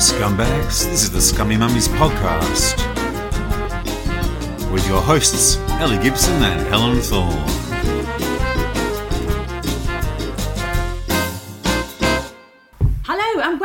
scumbags. This is the Scummy Mummies podcast with your hosts, Ellie Gibson and Helen Thorne.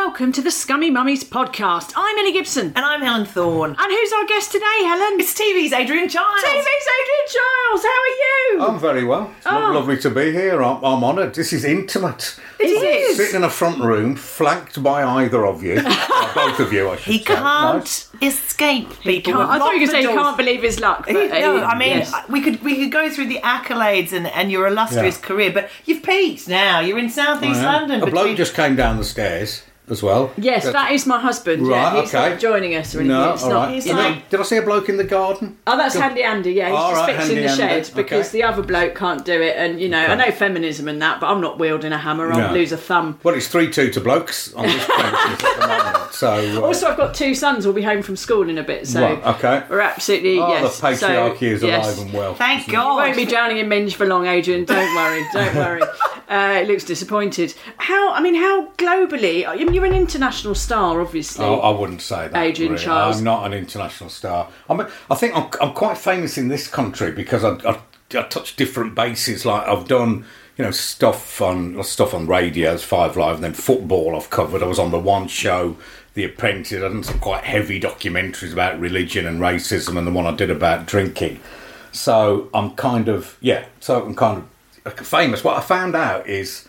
Welcome to the Scummy Mummies podcast. I'm Ellie Gibson. And I'm Helen Thorne. And who's our guest today, Helen? It's TV's Adrian Chiles. TV's Adrian Chiles. How are you? I'm very well. It's lo- Oh. lovely to be here. I'm, I'm honoured. This is intimate. It is. Sitting in a front room, flanked by either of you, or both of you, I should He say. can't escape people. Can't- I thought you were going to say he can't believe his luck. He, But, no, uh, I mean, yes. we could we could go through the accolades and, and your illustrious Yeah. career, but you've peaked now. You're in South East Yeah. London. A bloke between- just came down the stairs as well. Yes, that is my husband. yeah, he's okay. not joining us or anything. No, it's all not. right. He's know. like- Did I see a bloke in the garden? Oh, that's Handy Andy. Yeah, he's All just right, fixing Handy the Andy, shed because okay. the other bloke can't do it. And you know, I know feminism and that, but I'm not wielding a hammer. I'll No. lose a thumb. Well, it's 3 2 to blokes on this premises at the moment. So, uh, Also, I've got two sons who'll be home from school in a bit, so Right, okay. we're absolutely oh, yes. the patriarchy so, is yes. alive and well. Thank isn't it? God. won't be drowning in minge for long, Adrian. Don't worry, don't worry. Uh, it looks disappointed. How? I mean, how globally? I mean, you're an international star, obviously. Oh, I wouldn't say that. Adrian really. Chiles. I'm not an international star. I mean, I think I'm, I'm quite famous in this country because I, I, I touch different bases. Like I've done, you know, stuff on stuff on radios, Five Live, and then football. I've covered. I was on the One Show, The Apprentice. I've done some quite heavy documentaries about religion and racism, and the one I did about drinking. So I'm kind of yeah. So I'm kind of famous. What I found out is.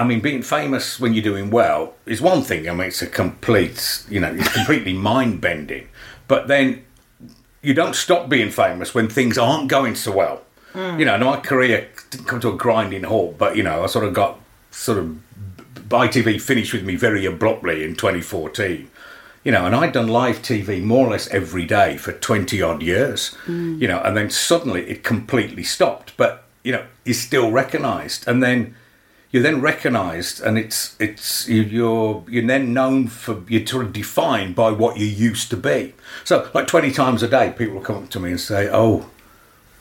I mean, being famous when you're doing well is one thing. I mean, it's a complete, you know, it's completely mind bending. But then you don't stop being famous when things aren't going so well. Hmm. You know, my career didn't come to a grinding halt, but, you know, I sort of got sort of ITV finished with me very abruptly in 2014. You know, and I'd done live TV more or less every day for 20 odd years, hmm. you know, and then suddenly it completely stopped. But, you know, you're still recognised. And then you're then recognised, and it's it's you, you're you're then known for you're sort of defined by what you used to be. So like twenty times a day, people will come up to me and say, "Oh,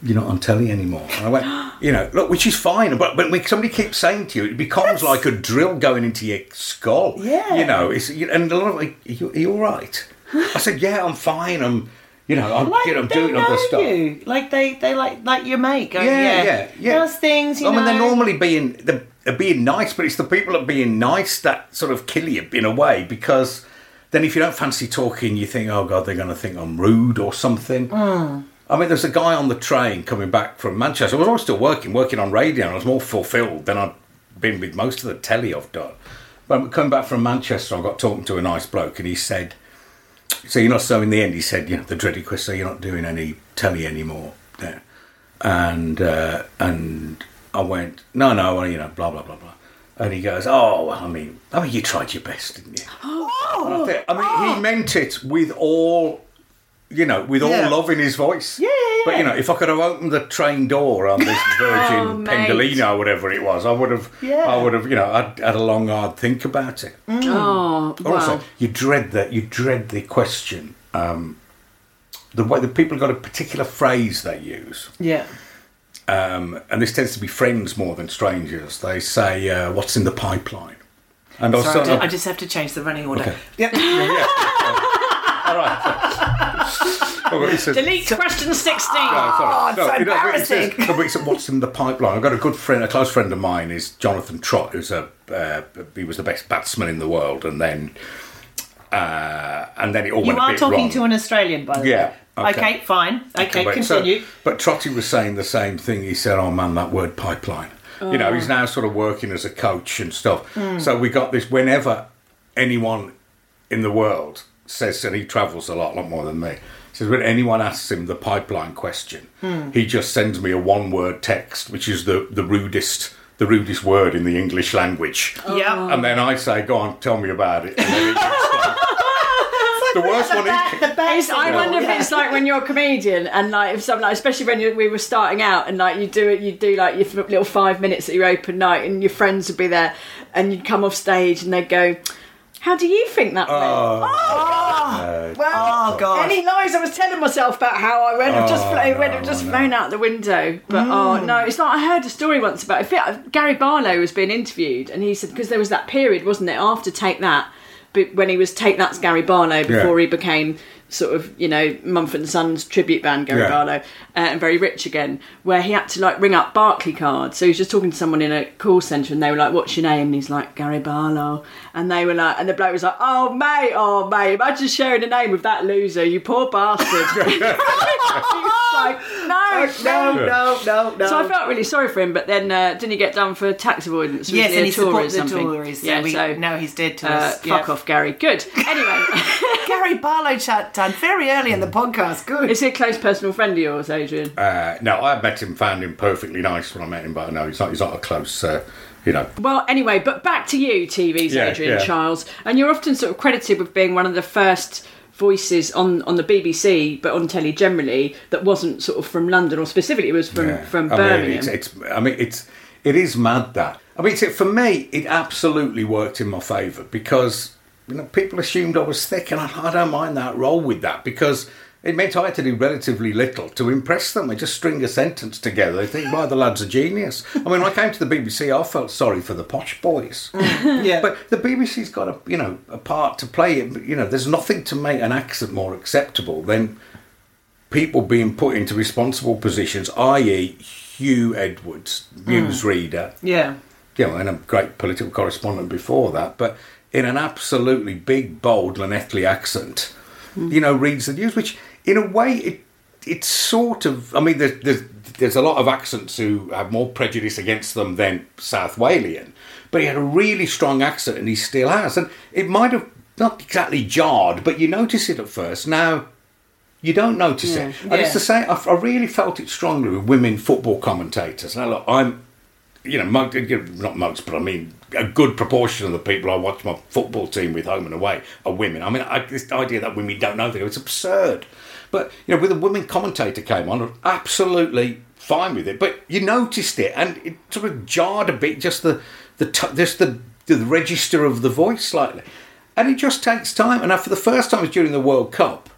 you're not on telly anymore." And I went, you know, look, which is fine, but but when somebody keeps saying to you, it becomes like a drill going into your skull. Yeah. you know, it's and a lot of like, are you, are you all right? I said, "Yeah, I'm fine. I'm." You know, I'm, Like you know, I'm doing know other stuff. you, like they they like like your mate. Going, Yeah, yeah, yeah, yeah. Those things, you I mean, they're normally being they're, they're being nice, but it's the people that are being nice that sort of kill you in a way because then if you don't fancy talking, you think, oh god, they're going to think I'm rude or something. Hmm. I mean, there's a guy on the train coming back from Manchester. I was always still working, working on radio, and I was more fulfilled than I'd been with most of the telly I've done. But coming back from Manchester, I got talking to a nice bloke, and he said, "So you're not so." In the end, he said, "You know, the dreaded question, so you're not doing any telly anymore." There and uh, and I went, no, no, well, you know, blah blah blah blah. And he goes, oh, well, I mean, I mean, you tried your best, didn't you? And I, think, I mean, he meant it with all, you know, with Yeah. all love in his voice. Yeah, yeah, But you know, if I could have opened the train door on this Virgin Oh. Pendolino, or whatever it was, I would have, Yeah. I would have, you know, I'd had a long hard think about it. Oh, wow. Also, you dread that. You dread the question. Um, the way the people have got a particular phrase they use yeah. um, and this tends to be friends more than strangers. They say, uh, "What's in the pipeline?" And I was Sorry, I, sort ju- of- I just have to change the running order. Okay. Yeah. yeah, yeah. All right. Oh, he says- Delete question 16. No, sorry. it's so you know, he embarrassing. says- no, but he said, what's in the pipeline? I've got a good friend, a close friend of mine is Jonathan Trott, who's a uh, he was the best batsman in the world, and then uh, and then it all You went a are bit talking wrong. to an Australian, by the Yeah, way. okay. Okay, fine. Okay, so- continue. but Trotty was saying the same thing. He said, "Oh man, that word pipeline." You know, he's now sort of working as a coach and stuff. So we got this. Whenever anyone in the world says, and he travels a lot, lot more than me. Says when anyone asks him the pipeline question, hmm. he just sends me a one-word text, which is the the rudest the rudest word in the English language. yeah. Oh. And then I say, "Go on, tell me about it." And then he explains. the worst one is. The best. I wonder Yeah. if it's like when you're a comedian and like if something like, especially when you, we were starting out and like you do it, you do like your little five minutes at your open night and your friends would be there and you'd come off stage and they'd go, "How do you think that went?" Uh, Well, Oh, God. any lies I was telling myself about how I went, I've just, Oh, it went, no, I've just no. flown out the window. But oh no, it's not. I heard a story once about. I think Gary Barlow was being interviewed, and he said because there was that period, wasn't it, after Take That, but when he was Take That's Gary Barlow before Yeah. he became sort of you know Mumford and Sons tribute band Gary Yeah. Barlow uh, and very rich again, where he had to like ring up Barclay cards. So he was just talking to someone in a call centre, and they were like, "What's your name?" And he's like, "Gary Barlow," and they were like, and the bloke was like, "Oh mate, oh mate, imagine sharing a name with that loser, you poor bastard." Like, no, no, no, no, no. So I felt really sorry for him, but then uh, didn't he get done for tax avoidance? Yes, Was and a he Tory or supports the something? Tories. So Yeah, we, so now he's dead to uh, us. fuck Yeah. off, Gary. Good. Anyway, Gary Barlow chat done very early in the podcast. Good. is he a close personal friend of yours, Adrian? Uh, no, I met him, found him perfectly nice when I met him, but no, he's not. He's not a close, uh, you know. Well, anyway, but back to you, TV's Yeah, Adrian yeah. Chiles, and you're often sort of credited with being one of the first voices on, on the BBC, but on telly generally, that wasn't sort of from London or specifically it was from Yeah. from I Birmingham. mean, it's, it's. I mean, it's. It is mad that. I mean, it's, for me, it absolutely worked in my favour because you know people assumed I was thick, and I, I don't mind that. Roll with that because. It meant I had to do relatively little to impress them. I just string a sentence together. They think, "Why the lad's a genius." I mean, when I came to the BBC, I felt sorry for the posh boys. yeah. But the BBC's got a you know a part to play. You know, there's nothing to make an accent more acceptable than people being put into responsible positions, i.e., Huw Edwards, hmm. newsreader, yeah. you know, and a great political correspondent before that, but in an absolutely big, bold Llanelli accent, hmm. you know, reads the news, which in a way it it's sort of. I mean, there's, there's there's a lot of accents who have more prejudice against them than South Walian, but he had a really strong accent, and he still has, and it might have not exactly jarred, but you notice it at first. Now you don't notice it. And it's Yeah. the same. I, I really felt it strongly with women football commentators. Now, look, I'm, you know, mo- not most, but I mean, a good proportion of the people I watch my football team with home and away are women. I mean, I, this idea that women don't know things, it's absurd. But, you know, with a women commentator came on, I was absolutely fine with it. But you noticed it, and it sort of jarred a bit, just the, the, t- just the, the register of the voice slightly. And it just takes time. And for the first time, it was during the World Cup.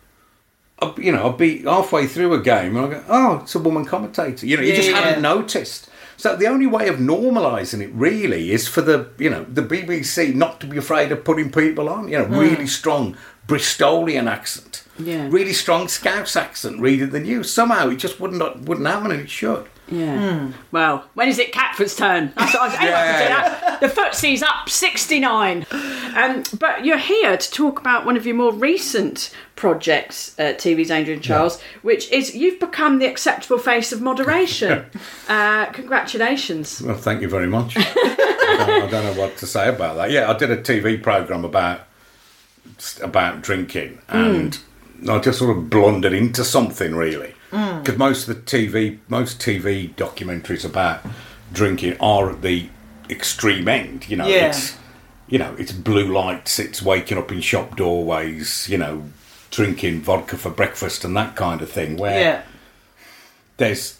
I'd, you know, I'd be halfway through a game and I go, oh, it's a woman commentator. You know, you Yeah, just yeah. hadn't noticed. So the only way of normalising it really is for the, you know, the BBC not to be afraid of putting people on. You know, hmm. really strong Bristolian accent, Yeah. really strong Scouse accent reading the news. Somehow it just wouldn't wouldn't happen, and it should. Yeah. Well, when is it Catford's turn? That's what I was anyone Yeah, can do that. The footsie's up 69. Um, but you're here to talk about one of your more recent projects, uh, TV's Adrian Chiles, which is you've become the acceptable face of moderation. uh, congratulations. Well, thank you very much. I, don't, I don't know what to say about that. Yeah, I did a TV program about about drinking, and I just sort of blundered into something really. Mm. Because most of the TV, most TV documentaries about drinking are at the extreme end. You know, Yeah. it's you know, it's blue lights, it's waking up in shop doorways, you know, drinking vodka for breakfast and that kind of thing. Where Yeah. there's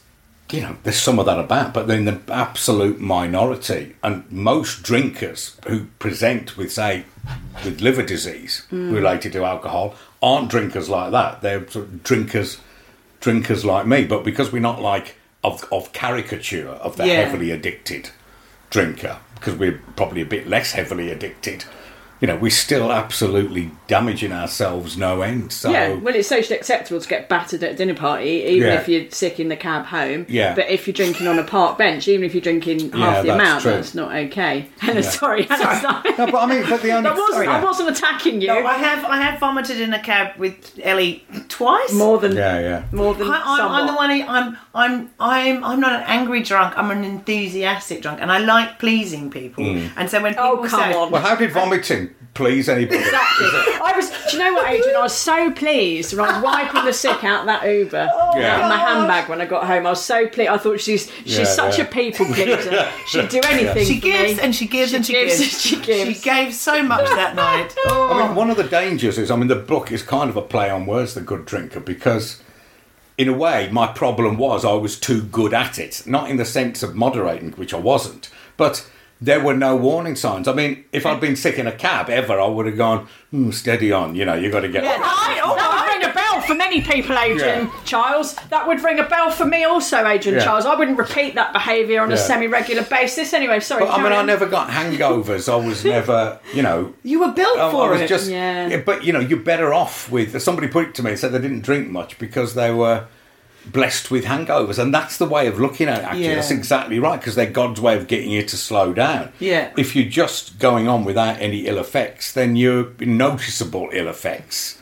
you know there's some of that about but then the absolute minority and most drinkers who present with say with liver disease mm. related to alcohol aren't drinkers like that they're sort of drinkers drinkers like me but because we're not like of, of caricature of the Yeah. heavily addicted drinker because we're probably a bit less heavily addicted you know, we're still absolutely damaging ourselves no end. So Yeah, well, it's socially acceptable to get battered at a dinner party, even Yeah. if you're sick in the cab home. Yeah. But if you're drinking on a park bench, even if you're drinking Yeah, half the that's amount, true. that's not okay. Hannah, sorry, Hannah, sorry. No, but I mean, but the only That wasn't, I wasn't attacking you. No, I have I have vomited in a cab with Ellie twice. more than yeah, yeah. more than I, I'm, I'm the one. Who, I'm I'm I'm I'm not an angry drunk. I'm an enthusiastic drunk, and I like pleasing people. Mm. And so when oh, people Oh, come say, on. Well, how did vomiting please anybody? Exactly. I was. Do you know what, Adrian? I was so pleased when I was wiping the sick out that Uber Yeah. Oh my handbag when I got home. I was so pleased. I thought she's she's Yeah, such yeah. a people pleaser. She'd do anything. she for gives me. and she gives She and she gives gives. and she gives. She gave so much that night. Oh. I mean, one of the dangers is, I mean, the book is kind of a play on words, The Good Drinker, because in a way, my problem was I was too good at it. Not in the sense of moderating, which I wasn't, but there were no warning signs. I mean, if I'd been sick in a cab ever, I would have gone, hmm, steady on, you know, you got to get. Right, oh, that would ring a bell for many people, Adrian Yeah. Chiles. That would ring a bell for me also, Adrian Yeah. Chiles. I wouldn't repeat that behaviour on a semi-regular basis. Anyway, sorry. But I mean, carry I never got hangovers. I was never, you know. You were built I, I for was it. just, Yeah. But you know, you're better off with. Somebody put it to me, said they didn't drink much because they were blessed with hangovers, and that's the way of looking at it. Actually, Yeah. that's exactly right because they're God's way of getting you to slow down. Yeah. If you're just going on without any ill effects, then you're noticeable ill effects,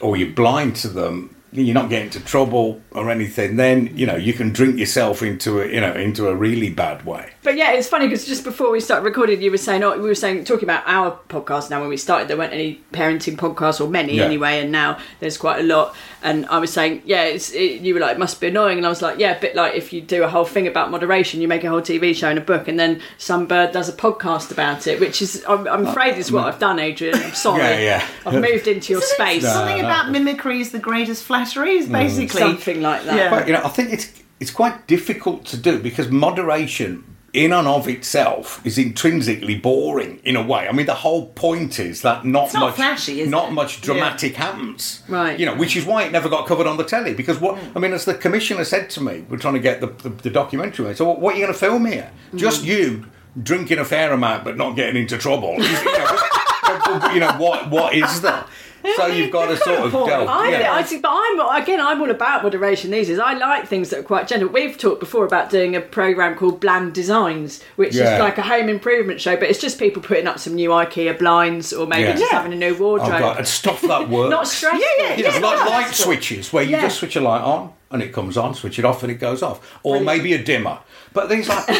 or you're blind to them. You're not getting into trouble or anything. Then you know you can drink yourself into a you know into a really bad way. But yeah, it's funny because just before we started recording, you were saying, oh, we were saying, talking about our podcast now. When we started, there weren't any parenting podcasts, or many Yeah. anyway, and now there's quite a lot. And I was saying, yeah, it's, it, you were like, it must be annoying, and I was like, yeah, a bit like if you do a whole thing about moderation, you make a whole TV show and a book, and then some bird does a podcast about it, which is, I'm, I'm uh, afraid, is what I've done, Adrian. I'm sorry. Yeah, yeah. I've moved into your Isn't it space, Something no. about mimicry is the greatest flattery, is mm. basically. something like that. Yeah. But you know, I think it's it's quite difficult to do because moderation in and of itself is intrinsically boring in a way. I mean, the whole point is that not not much flashy, is not it? much dramatic happens. Right. You know, which is why it never got covered on the telly. Because what I mean, as the commissioner said to me, we're trying to get the the, the documentary. made. So what, what are you going to film here? Mm. Just you drinking a fair amount but not getting into trouble. you know, you know what what is that? So you've got to sort of delve. I, yeah. I think, but I'm again. I'm all about moderation these days. I like things that are quite gentle. We've talked before about doing a program called Bland Designs, which Yeah. is like a home improvement show, but it's just people putting up some new IKEA blinds or maybe Yeah. just Yeah. having a new Oh wardrobe. god, and stuff that works. Not stressful. Yeah, You know, Yeah, like light that's switches where you Yeah. just switch a light on and it comes on, switch it off and it goes off, or maybe a dimmer. But these like lu-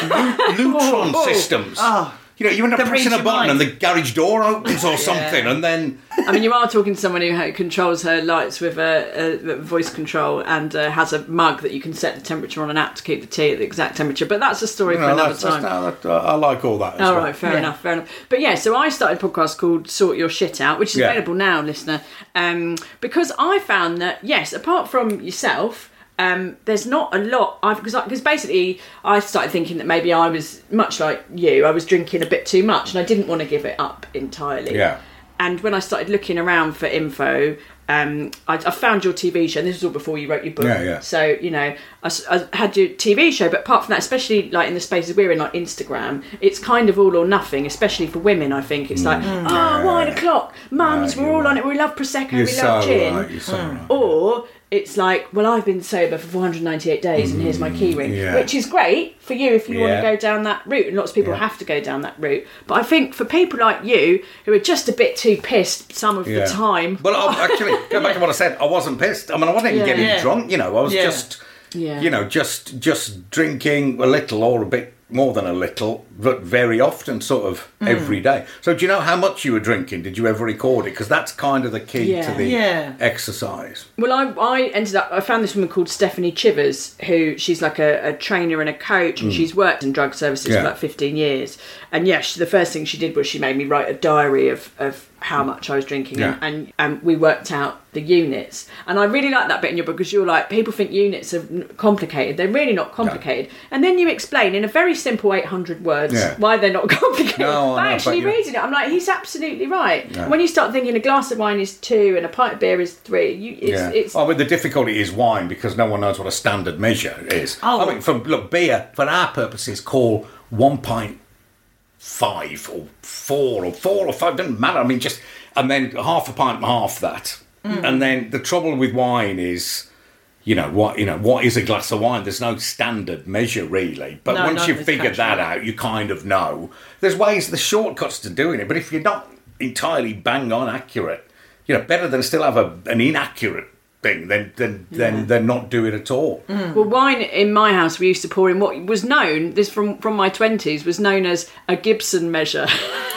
Lutron Oh, oh. systems. Oh. You know, you end up The pressing a button and the garage door opens or something, and then I mean, you are talking to someone who controls her lights with a, a voice control and uh, has a mug that you can set the temperature on an app to keep the tea at the exact temperature. But that's a story you for another that's, that's, time. no, that, uh, I like all that. As All well. right, fair Yeah. enough, fair enough. But yeah, so I started a podcast called Sort Your Shit Out, which is Yeah. available now, listener, um, because I found that yes, apart from yourself. Um, there's not a lot I've because because basically I started thinking that maybe I was much like you I was drinking a bit too much and I didn't want to give it up entirely Yeah. and when I started looking around for info um, I, I found your TV show and this was all before you wrote your book Yeah, yeah. so you know I had your TV show but apart from that especially like in the spaces we're in like Instagram it's kind of all or nothing especially for women I think it's like oh wine o'clock mums Mm. Yeah, we're all on it we love prosecco You're we so love gin right. You're so right. or it's like, well, I've been sober for 498 days and here's my key ring, Mm, yeah. which is great for you if you want to go down that route. And lots of people Yeah. have to go down that route. But I think for people like you who are just a bit too pissed some of Yeah. the time. Well, I, actually, go back to what I said. I wasn't pissed. I mean, I wasn't even Yeah. getting Yeah. drunk. You know, I was Yeah. just, Yeah. you know, just just drinking a little or a bit more than a little, but very often, sort of Mm. every day. So, do you know how much you were drinking? Did you ever record it? Because that's kind of the key Yeah. to the Yeah. exercise. Well, I, I ended up, I found this woman called Stephanie Chivers, who she's like a, a trainer and a coach, and she's worked in drug services Mm. Yeah. for like 15 years. And yes, the first thing she did was she made me write a diary of, of how much I was drinking, Yeah. and, and, and we worked out the units. And I really like that bit in your book because you're like, people think units are complicated. They're really not complicated. And then you explain in a very simple 800 words Yeah. why they're not complicated. No, know, actually but reading it, I'm like, he's absolutely right. Yeah. When you start thinking a glass of wine is two and a pint of beer is three, you, it's, yeah. it's oh, but the difficulty is wine because no one knows what a standard measure is. Oh. I mean, for look, beer for our purposes, call one pint five or four or four or five, doesn't matter. I mean, just, and then half a pint and half that. Mm. And then the trouble with wine is, you know what you know what is a glass of wine there's no standard measure really but No, once you've figured that out you kind of know there's ways the shortcuts to doing it but if you're not entirely bang on accurate you know better than still have a, an inaccurate thing than than than, than not do it at all mm. Well, wine in my house we used to pour in what was known this from from my twenties was known as a Gibson measure.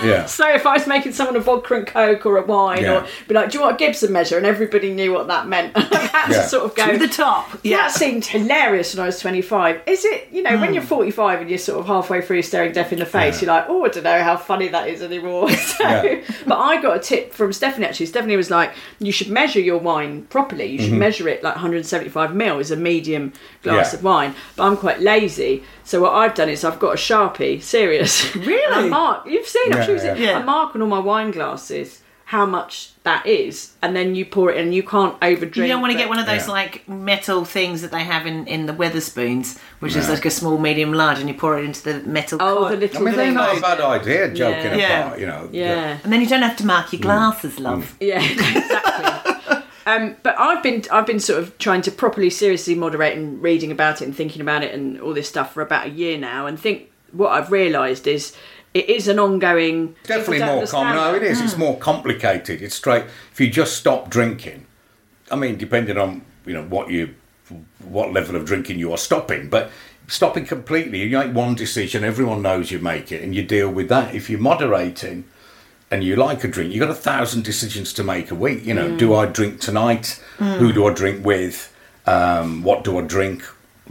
yeah so if I was making someone a vodka and coke or a wine, Yeah. or be like, "Do you want a Gibson measure?" and everybody knew what that meant. I had Yeah. to sort of go To the top. Yeah. That seemed hilarious when I was 25. Is it, you know, when mm. you're 45 and you're sort of halfway through staring death in the face, Yeah. you're like, oh, I don't know how funny that is anymore. so, Yeah. But I got a tip from Stephanie actually. Stephanie was like, you should measure your wine properly. You should measure it like 175 mil is a medium glass Mm-hmm. Yeah. of wine. But I'm quite lazy. So what I've done is I've got a Sharpie, serious. Really? I mark, you've seen, I'm Yeah, sure you've seen. yeah. I mark on all my wine glasses how much that is. And then you pour it in and you can't overdrink. You don't want to get one of those Yeah. like metal things that they have in, in the Wetherspoons, which is like a small, medium, large, and you pour it into the metal. Oh, pot. the I little mean, they're not a bad idea, joking Yeah. apart, you know. Yeah. And then you don't have to mark Mm. your glasses, love. Yeah, exactly. Um, but I've been I've been sort of trying to properly seriously moderate and reading about it and thinking about it and all this stuff for about a year now, and think what I've realised is it is an ongoing. Definitely more common. No, it is. It's more complicated. It's straight. If you just stop drinking, I mean, depending on you know what you, what level of drinking you are stopping, but stopping completely, you make one decision. Everyone knows you make it, and you deal with that. If you're moderating, and you like a drink, you've got a thousand decisions to make a week. You know, do I drink tonight? Who do I drink with? Um, what do I drink?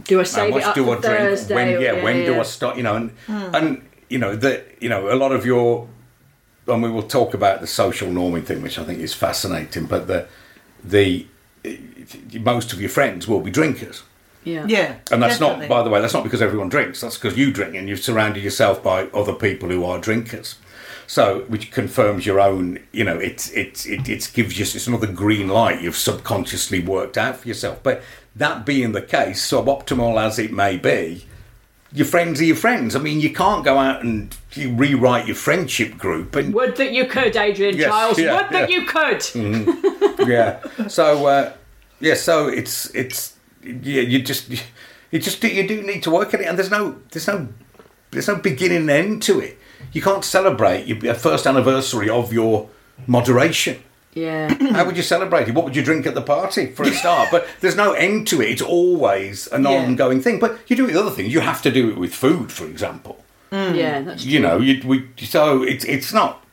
Do I How save much it up do for I drink? Thursday? When, or- yeah, when do. I start? You know, and and you know that you know a lot of your, and we will talk about the social norming thing, which I think is fascinating. But the the most of your friends will be drinkers, Yeah. Yeah. and that's definitely. not, by the way, that's not because everyone drinks. That's because you drink, and you've surrounded yourself by other people who are drinkers. So, which confirms your own, you know, it's it's it, it gives you it's another green light you've subconsciously worked out for yourself. But that being the case, suboptimal as it may be, your friends are your friends. I mean, you can't go out and you rewrite your friendship group and Would that you could, Adrian Yes, Chiles. yeah, Would that you could. yeah. So uh, yeah, so it's it's yeah, you just you just do, you do need to work at it, and there's no there's no there's no beginning and end to it. You can't celebrate your first anniversary of your moderation. Yeah. How would you celebrate it? What would you drink at the party for a start? but there's no end to it. It's always an Yeah. ongoing thing. But you do it with other things. You have to do it with food, for example. Mm. Yeah, that's You know, you, we, so it's it's not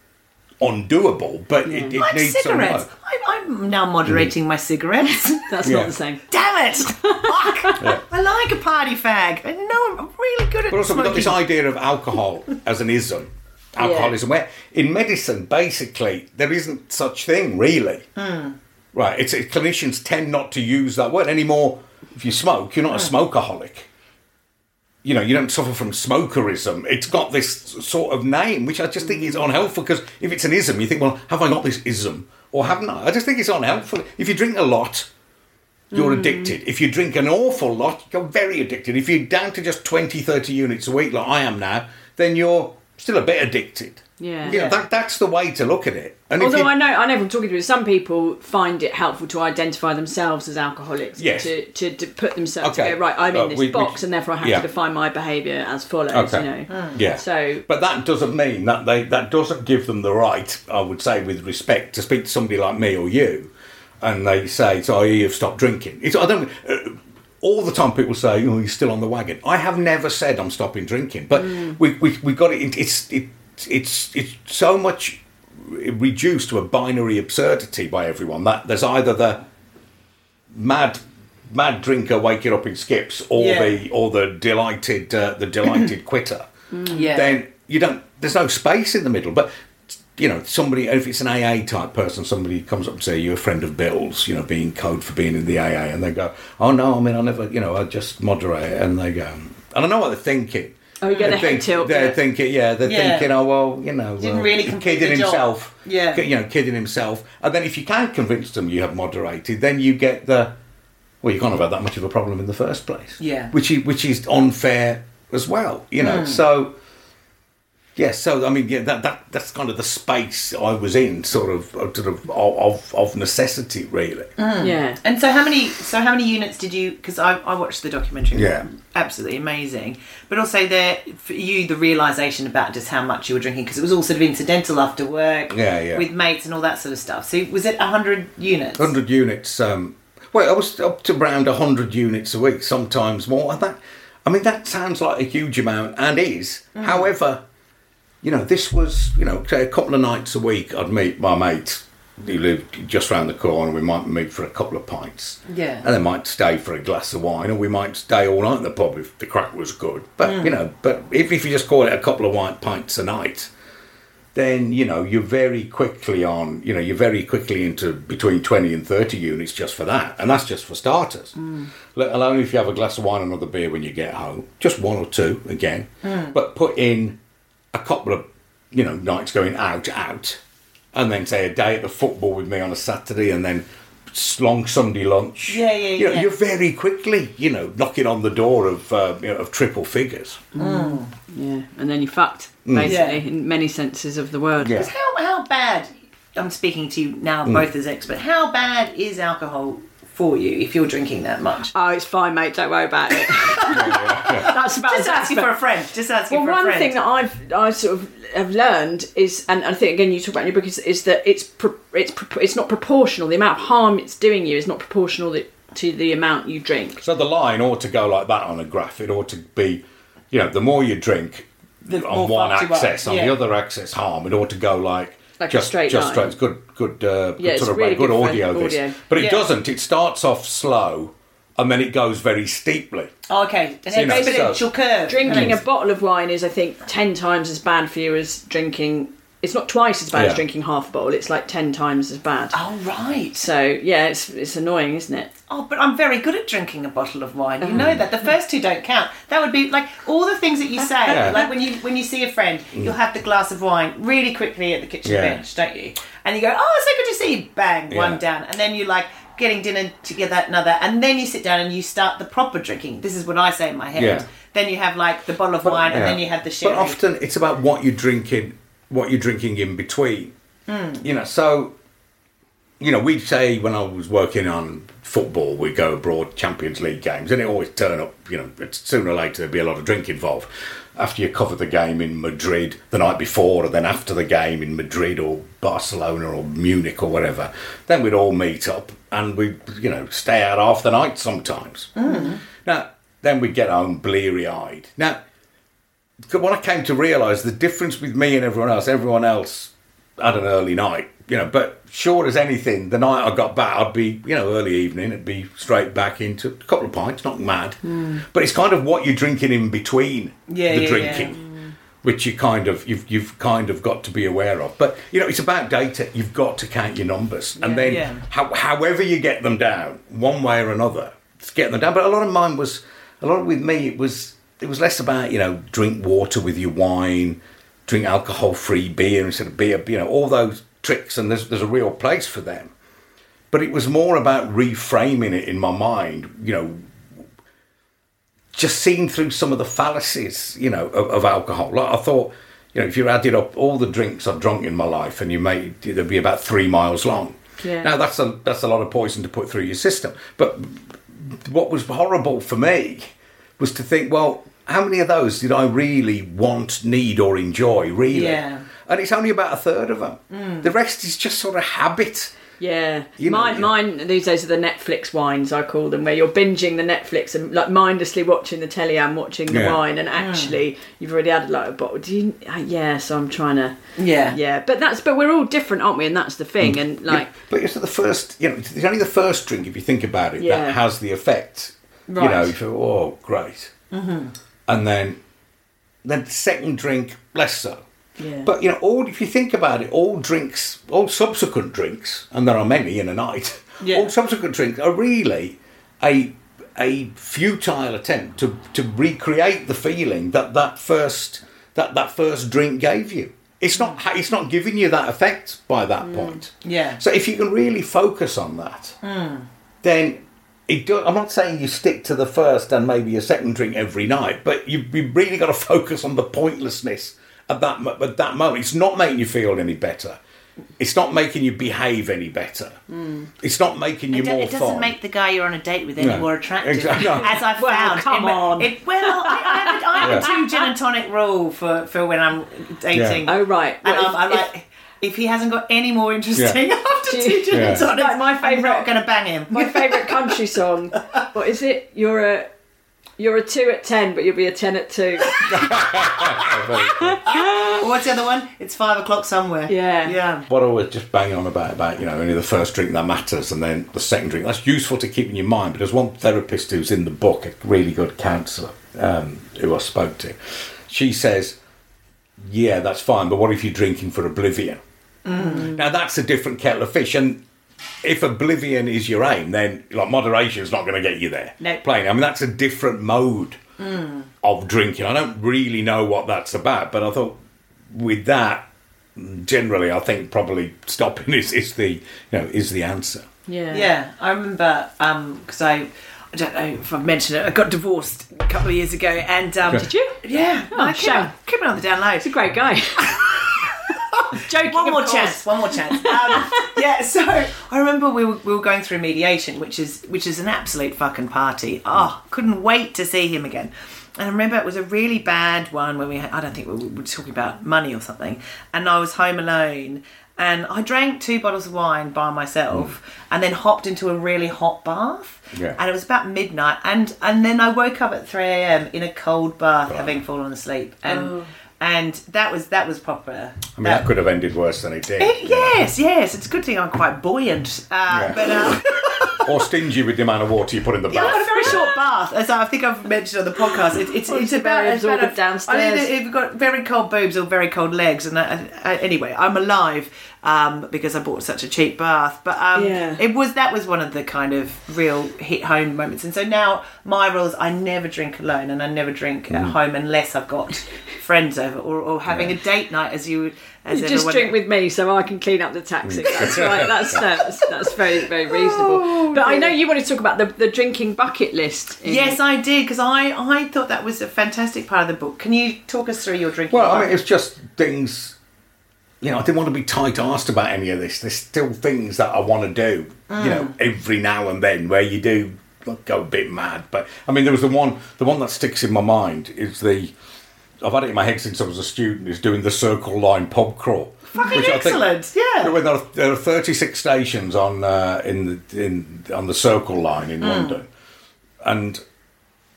undoable, but it, it Like needs some cigarettes. work. I, I'm now moderating my cigarettes. that's Yeah. not the same. Damn it! Fuck! I like a party fag. I know I'm really good at But also, we've got this idea of alcohol as an ism, alcoholism, where in medicine, basically, there isn't such thing really. Hmm. Right? It's clinicians tend not to use that word anymore. If you smoke, you're not a hmm. smokeaholic. You know, you don't suffer from smokerism. It's got this sort of name, which I just think is unhelpful. Because if it's an ism, you think, well, have I got this ism or haven't I? I just think it's unhelpful. If you drink a lot, you're hmm. addicted. If you drink an awful lot, you're very addicted. If you're down to just 20, 30 units a week, like I am now, then you're still a bit addicted. Yeah. You know, that, that's the way to look at it. And Although you- I know, I know from talking to some people find it helpful to identify themselves as alcoholics. Yes. To, to, to put themselves Okay. to go, right, I'm Uh, in this we- we- box and therefore I have yeah. to define my behaviour as follows, Okay. you know. Yeah. So- but that doesn't mean that they that doesn't give them the right, I would say, with respect, to speak to somebody like me or you, and they say, "So you've stopped drinking." It's I don't. Uh, all the time people say, "Oh, you're still on the wagon." I have never said I'm stopping drinking, but we we we got it. It's it, it's it's so much reduced to a binary absurdity by everyone that there's either the mad mad drinker waking up in skips or Yeah. the or the delighted uh, the delighted quitter Yeah. then you don't there's no space in the middle but you know somebody if it's an aa type person somebody comes up and say you're a friend of bill's you know being code for being in the aa and they go oh no i mean i never you know i just moderate and they go and i know what they're thinking Oh, you get They the head think- tilt, They're yeah. thinking, yeah, they're Yeah. thinking, oh well, you know, Didn't uh, really kidding job. himself, Yeah. you know, kidding himself. And then if you can't convince them you have moderated, then you get the, well, you can't have had that much of a problem in the first place. Yeah. which is which is unfair as well, you know. Hmm. So, Yeah, so I mean, yeah, that, that that's kind of the space I was in, sort of, of sort of of, of necessity, really. Yeah. And so, how many? So, how many units did you? Because I, I watched the documentary. Yeah. absolutely amazing. But also, there for you, the realization about just how much you were drinking because it was all sort of incidental after work. Yeah, yeah. With mates and all that sort of stuff. So, was it hundred units? Hundred units. Um, well, I was up to around hundred units a week, sometimes more. And that, I mean, that sounds like a huge amount, and is. Mm. However, you know, this was, you know, say a couple of nights a week. I'd meet my mate who lived just round the corner. We might meet for a couple of pints. Yeah. And they might stay for a glass of wine, or we might stay all night in the pub if the crack was good. But Mm. you know, but if, if you just call it a couple of white pints a night, then you know you're very quickly on. You know, you're very quickly into between twenty and thirty units just for that, and that's just for starters. Let alone if you have a glass of wine and another beer when you get home, just one or two again. But put in a couple of you know nights going out out, and then say a day at the football with me on a Saturday, and then long Sunday lunch. Yeah, yeah, You know, yeah. You're very quickly, you know, knocking on the door of uh, you know, of triple figures. Mm. Yeah. And then you're fucked, mm. basically, Yeah. in many senses of the word. Yeah. How how bad? I'm speaking to you now, mm. both as experts. How bad is alcohol for you if you're drinking that much? Oh, it's fine, mate. Don't worry about it. That's about Just asking for a friend. Just asking Well, for a friend. Well, one thing that I've I sort of have learned is, and I think again you talk about in your book is, is that it's pro- it's pro- it's not proportional. The amount of harm it's doing you is not proportional th- to the amount you drink. So the line ought to go like that on a graph. It ought to be, you know, the more you drink The on one fucked you are. axis, on Yeah. the other axis harm. It ought to go like, Like a just straight just line. straight. It's good, good, uh, good it's sort of really good, good for audio. This, but it Yeah. doesn't. It starts off slow, and then it goes very steeply. Oh, okay, an you know, exponential so- curve. Drinking a bottle of wine is, I think, ten times as bad for you as drinking. It's not twice as bad Yeah. as drinking half a bottle. It's like ten times as bad. Oh right. So yeah, it's it's annoying, isn't it? Oh, but I'm very good at drinking a bottle of wine. You Mm. know that. The first two don't count. That would be like all the things that you say. Yeah. Mm. Like when you when you see a friend, you'll have the glass of wine really quickly at the kitchen Yeah. bench, don't you? And you go, "Oh, so good to see you." Bang, Yeah. one down, and then you like getting dinner together, another, and then you sit down and you start the proper drinking. This is what I say in my head. Yeah. Then you have like the bottle of wine, and then you have the sherry. But often it's about what you're drinking, what you're drinking in between. Hmm. You know, so you know, we'd say when I was working on football, we'd go abroad Champions League games, and it always turn up. You know, it's sooner or later there'd be a lot of drink involved. After you cover the game in Madrid the night before, and then after the game in Madrid or Barcelona or Munich or whatever, then we'd all meet up and we'd, you know, stay out half the night sometimes. Hmm. Now, then we'd get home bleary eyed. Now, when I came to realise the difference with me and everyone else, everyone else had an early night, you know, but sure as anything, the night I got back, I'd be, you know, early evening, it'd be straight back into a couple of pints, not mad. Hmm. But it's kind of what you're drinking in between Yeah, the yeah, drinking. Which you kind of you've you've kind of got to be aware of, but you know it's about data. You've got to count your numbers, and then yeah. how, however you get them down, one way or another, it's getting them down. But a lot of mine was, a lot with me, it was it was less about you know drink water with your wine, drink alcohol-free beer instead of beer, you know all those tricks, and there's there's a real place for them. But it was more about reframing it in my mind, you know, just seeing through some of the fallacies, you know, of, of alcohol. Like I thought, you know, if you added up all the drinks I've drunk in my life, and you made there'd be about three miles long. Yeah. Now that's a that's a lot of poison to put through your system. But what was horrible for me was to think, well, how many of those did I really want, need, or enjoy? Really? Yeah. And it's only about a third of them. The rest is just sort of habit. Yeah, You know, mine, you- mine these days are the Netflix wines I call them, where you're binging the Netflix and like mindlessly watching the telly and watching the Yeah. wine, and actually you've already had like a bottle. Do you? Uh, yeah, so I'm trying to. Yeah. yeah, but that's but we're all different, aren't we? And that's the thing. And like, But it's the first, you know, it's only the first drink, if you think about it, Yeah. that has the effect. You Right. know, you feel, oh, great. Mm-hmm. And then, then the second drink, less so. Yeah, But, you know, all if you think about it, all drinks, all subsequent drinks, and there are many in a night, Yeah. all subsequent drinks are really a a futile attempt to, to recreate the feeling that that first that, that first drink gave you. It's not it's not giving you that effect by that mm. point. Yeah. So if you can really focus on that, mm. then it do, I'm not saying you stick to the first and maybe a second drink every night, but you you really got to focus on the pointlessness at that at that moment. It's not making you feel any better. It's not making you behave any better. Hmm. It's not making you It, do- more it doesn't fun. make the guy you're on a date with any No. more attractive. Exactly. No. As I've Well, found. come in- on. It, well, I, I have, a, I have a Yeah. two gin and tonic rule for, for when I'm dating. Oh, right. And Well, I'm, I'm if- like, if he hasn't got any more interesting after Do two you- gin and tonics, Like my I'm favourite- not going to bang him. My favourite country song. What is it? You're a you're a two at ten, but you'll be a ten at two. What's the other one? It's five o'clock somewhere. Yeah. Yeah. what I was just banging on about about you know only the first drink that matters and then the second drink that's useful to keep in your mind. But there's one therapist who's in the book, a really good counsellor um, who I spoke to. She says, "Yeah, that's fine, but what if you're drinking for oblivion?" Now that's a different kettle of fish, and if oblivion is your aim, then like moderation is not going to get you there. No. Plain. I mean, that's a different mode of drinking. I don't really know what that's about, but I thought with that, generally, I think probably stopping is, is the you know is the answer. Yeah. Yeah, I remember because I, I don't know if I've mentioned it. I got divorced a couple of years ago, and um, Did you? Yeah, Oh, I keep, shame. it- keep it on the down low. He's a great guy. Joking. One more course. chance. One more chance. Um, yeah. So I remember we were, we were going through mediation, which is which is an absolute fucking party. Oh, couldn't wait to see him again. And I remember it was a really bad one when we had, I don't think we were, we were talking about money or something, and I was home alone. And I drank two bottles of wine by myself, and then hopped into a really hot bath. Yeah. And it was about midnight, and and then I woke up at three a.m. in a cold bath, having fallen asleep, and and that was that was proper. I mean, that, could have ended worse than it did. It- you know. yes, yes. It's a good thing I'm quite buoyant. Uh, Yeah. But uh, Or stingy with the amount of water you put in the yeah, I've got a very short bath, as I think I've mentioned on the podcast. It, it's Well, it's it's about very it's about a- downstairs. I mean, if you've got very cold boobs or very cold legs, and I, I, anyway, I'm alive um, because I bought such a cheap bath. But um, Yeah. it was that was one of the kind of real hit home moments. And so now my rules: I never drink alone, and I never drink Mm. at home unless I've got friends over or, or having a date night, as you would. As You just drink with me so I can clean up the taxi. Mm. That's right. That's that's, that's very very reasonable. Oh, but I know you want to talk about the, the drinking bucket list. Yes, I did because I, I thought that was a fantastic part of the book. Can you talk us through your drinking? Well, I mean, it's just things. You know, I didn't want to be tight-arsed about any of this. There's still things that I want to do. You know, mm. every now and then where you do go a bit mad. But I mean, there was the one. The one that sticks in my mind is the. I've had it in my head since I was a student. Is doing the Circle Line pub crawl. Fucking which I think- excellent, yeah. There, are, there are 36 stations on uh, in the in on the Circle Line in London, and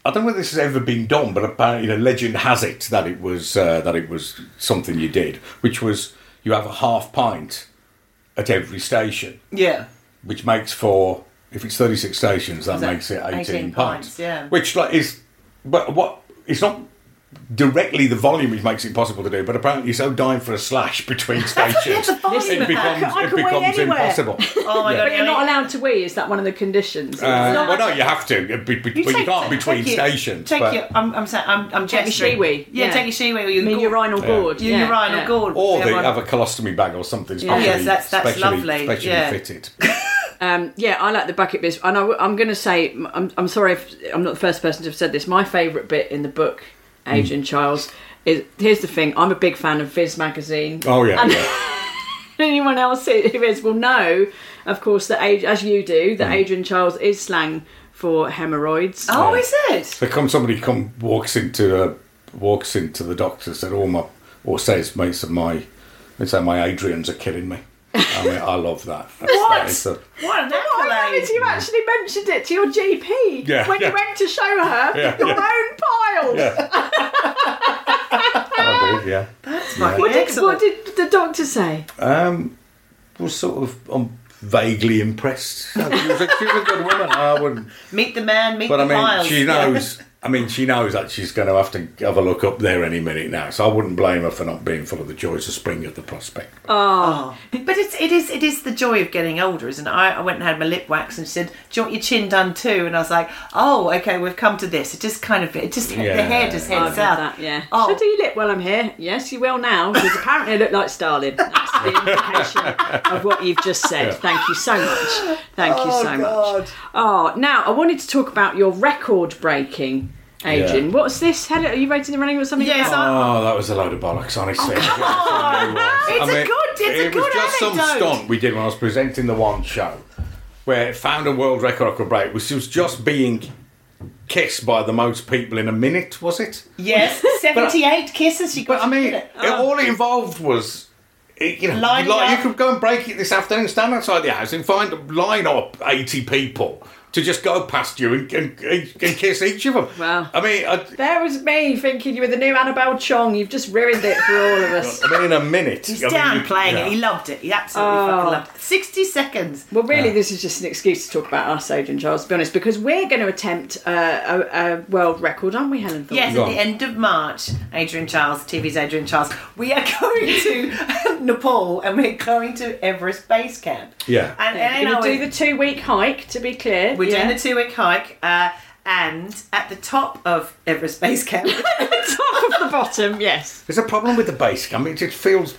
I don't know whether this has ever been done, but apparently, you know, legend has it that it was uh, that it was something you did, which was you have a half pint at every station, yeah. which makes for if it's 36 stations, that, that makes it 18, 18 pints, pints, yeah. which like is, but what it's not. Directly, the volume which makes it possible to do, but apparently, you're so dying for a slash between stations, the volume it becomes it becomes impossible. Oh my Yeah. god! But you're not allowed to wee. Is that one of the conditions? Uh, well, no, you have to, be- be- but you can't between take your- stations. Take but, your, I'm, I'm saying, I'm, I'm Take your gesturing. Shewee, Yeah, yeah. take your Shewee or your I mean, gourd. urinal gourd. Your yeah, urinal yeah. gourd. or they Everyone- have a colostomy bag or something Yeah. specially, Yes, that's- that's specially, lovely, specially yeah. fitted. Um, yeah, I like the bucket list, and I, am going to say, I'm, I'm sorry if I'm not the first person to have said this. My favourite bit in the book, Adrian Chiles, is here's the thing. I'm a big fan of Viz magazine. Oh yeah, And- yeah. Anyone else who is will know, of course, that Ad- as you do, that Adrian Chiles is slang for hemorrhoids. Oh, is it? So come somebody come walks into uh, walks into the doctor said, "Oh my," or says, "Mates of my," they say my Adrians are killing me. I mean, I love that. That's, What? that is a- What an Oh, I accolade! noticed you actually mentioned it to your GP Yeah, when yeah. you went to show her Yeah, your yeah. own pile. yeah. I did, yeah. Fucking What, did, what did the doctor say? Um, was sort of um, vaguely impressed. She was, a, she was a good woman. I wouldn't. Meet the man, meet But the I mean, piles. she knows. I mean, she knows that she's going to have to have a look up there any minute now. So I wouldn't blame her for not being full of the joys of spring at the prospect. Oh. But it's it is it is the joy of getting older, isn't it? I, I went and had my lip wax and she said, "Do you want your chin done too?" And I was like, "Oh, okay, we've come to this." It just kind of it just the Yeah. hair just I've heads oh, had out. that, yeah. Oh. Should I do your lip while I'm here? Yes, you will now, because apparently I look like Stalin. That's the implication of what you've just said. Thank you so much. Thank you Oh, so God. much. Oh, now I wanted to talk about your record breaking Adrian. Yeah. What's this? Helen, are you rating the running or something? Yes, about- Oh, that was a load of bollocks, honestly. Oh, come on. It's a good- it's a it was good just some anecdote. stunt we did when I was presenting the one show where it found a world record I could break, which was just being kissed by the most people in a minute, was it? Yes, 78 kisses she got. But I mean, it, it? all it involved was. It, you know, Lining like up. you could go and break it this afternoon, stand outside the house and find line up eighty people to just go past you and, and, and kiss each of them. Wow. I mean, I, There was me thinking you were the new Annabel Chong. You've just ruined it for all of us. I mean, in a minute. He's I mean, down you- playing yeah. it. He loved it. He absolutely Oh. fucking loved it. 60 seconds. Well, really, this is just an excuse to talk about us, Adrian Chiles, to be honest, because we're going to attempt uh, a, a world record, aren't we, Helen? Thorn? Yes, at the end of March, Adrian Chiles, TV's Adrian Chiles, we are going to Nepal and we're going to Everest Base Camp. Yeah. And, We're going I to do the two week hike, to be clear. we're yeah. doing the two week hike, uh, and at the top of Everest Base Camp, top of the bottom, yes. There's a problem with the base camp. It just feels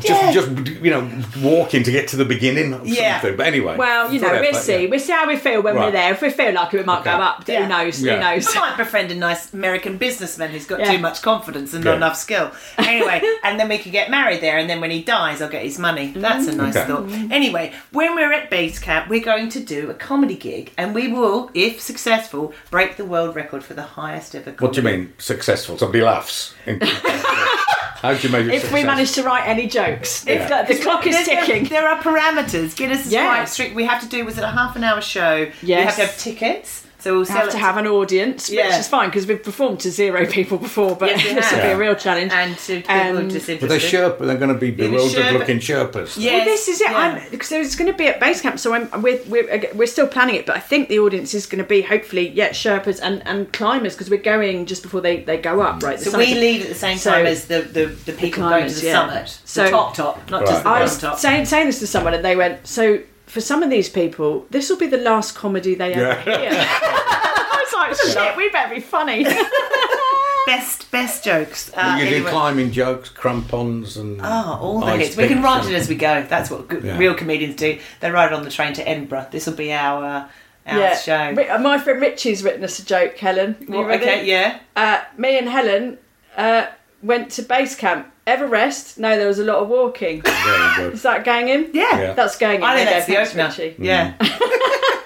just, Yeah. just you know, walking to get to the beginning. Of Yeah. Something. But anyway. Well, you know, whatever, we'll see. yeah. We'll see how we feel when we're there. If we feel like it, we might go up. Yeah. Who knows? Yeah. Who knows? I might befriend a nice American businessman who's got Yeah. too much confidence and Yeah. not enough skill. Anyway, and then we could get married there, and then when he dies, I'll get his money. Mm-hmm. That's a nice Okay. thought. Anyway, when we're at base camp, we're going to do a comedy gig, and we will, if successful, break the world record for the highest ever. Comedy. What do you mean successful? Somebody laughs. How do you measure If we manage to write any jokes, if Yeah. the, the clock is There- there- ticking. There are parameters. Guinness is Yeah. quite strict. We have to do was it a half an hour show? Yes. We Yes. have to have tickets. So we'll sell have it to have an audience, which is fine because we've performed to zero people before, but Yes, we this will be a real challenge. and to people Um, who are disinterested. But they're Sherpa, they're going to be bewildered Sherpa- looking Sherpas. Yeah. Well, this is it. Yeah. I'm, because it's going to be at base camp, so I'm, we're, we're we're still planning it. But I think the audience is going to be hopefully yeah Sherpas and, and climbers because we're going just before they, they go up right. the So we leave at the same So- time as the, the, the people going to the yeah. summit. So- the top top, not just the Right. I was top. saying saying this to someone and they went so. For some of these people, this will be the last comedy they ever Yeah. hear. I was like, shit, we better be funny. best best jokes. Uh, you do anyway. climbing jokes, crampons, and Oh, all the ice hits. We can picks write it as we go. That's what good, Yeah. real comedians do. They ride on the train to Edinburgh. This will be our uh, our show. Uh, My friend Richie's written us a joke, Helen. You Well, ready? okay, yeah. Uh, me and Helen uh, went to base camp. Everest? No, there was a lot of walking. Very good. Is that ganging? Yeah. Yeah. That's going in. I think There that's the go, opener. thanks, Richie. Mm. Yeah.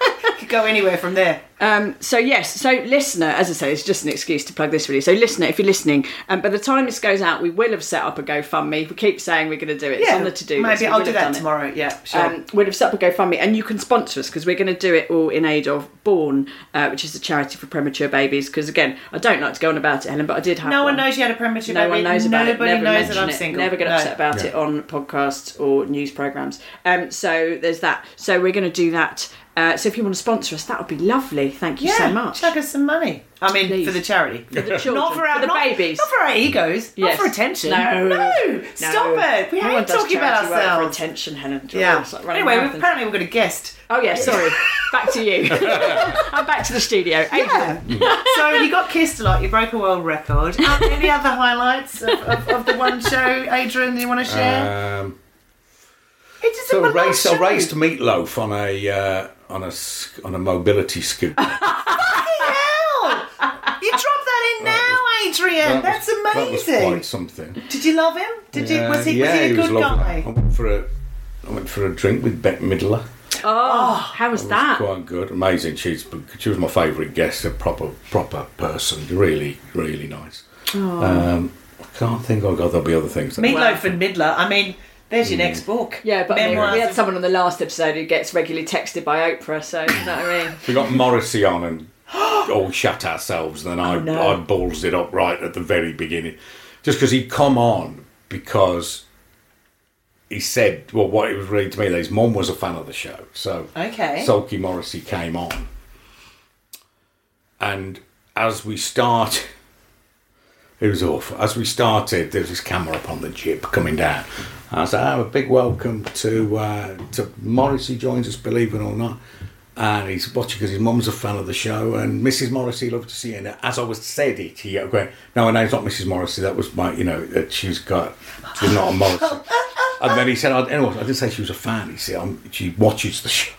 Could go anywhere from there. Um, so yes, so listener, as I say, it's just an excuse to plug this really. So listener, if you're listening, um, by the time this goes out, we will have set up a GoFundMe. We keep saying we're going to do it. it's on the to-do. Maybe We I'll do have done that it. tomorrow. Yeah, sure. Um, we'll have set up a GoFundMe, and you can sponsor us because we're going to do it all in aid of Born, uh, which is a charity for premature babies. Because again, I don't like to go on about it, Helen, but I did have. no one one. knows you had a premature No baby. No one knows about Nobody it. Never knows that I'm it. single. Never get No. upset about Yeah. it on podcasts or news programs. Um, so there's that. So we're going to do that. Uh, so if you want to sponsor us, that would be lovely. Thank you Yeah, so much. chuck us some money. I mean, Please. for the charity. For the children, Not for, our, for the not, babies. Not for our egos. Not for attention. No. No. Stop it. We No one ain't does talking about charity work for ourselves. attention, Helen. Yeah. Like running Anyway, marathons. apparently we've got a guest. Oh yeah, sorry. back to you. I'm back to the studio. Adrian. so you got kissed a lot. You broke a world record. Um, any other highlights of, of, of the one show, Adrian? You want to share? Um, it's just so a I one raced, show. I raced meatloaf on a uh, on a s- on a mobility scooter. Fucking hell! You dropped that in now, Adrian. That was- That's That amazing. was quite something. Did you love him? Did you? Was he? Yeah, was he a was good lovely. guy? I went for a I went for a drink with Bette Midler. Oh, how was It was that? quite good, amazing. She's she was my favourite guest, a proper proper person, really really nice. Oh. Um, I can't think. Oh God, there'll be other things. that- Meatloaf and Midler. I mean, there's your hmm. next book. Yeah, but I mean, Memoirs we had of- someone on the last episode who gets regularly texted by Oprah, so you know what I mean. We got Morrissey on and all oh, shut ourselves, and then I, Oh, no. I balls it up right at the very beginning. Just because he'd come on because he said, well, what it was really to me, that his mum was a fan of the show. So Okay. Sulky Morrissey came on. And as we start, it was awful. As we started, there was this camera up on the jib coming down. I said, "Oh, a big welcome to uh, to Morrissey joins us, believe it or not." And he's watching because his mum's a fan of the show, and Mrs. Morrissey loved to see. And as I was said it, he going, "No, no, it's not Mrs. Morrissey. That was my, you know, that she's got, she's not a Morrissey." and then he said, I, anyway, "I didn't say she was a fan." He said, um, "She watches the show."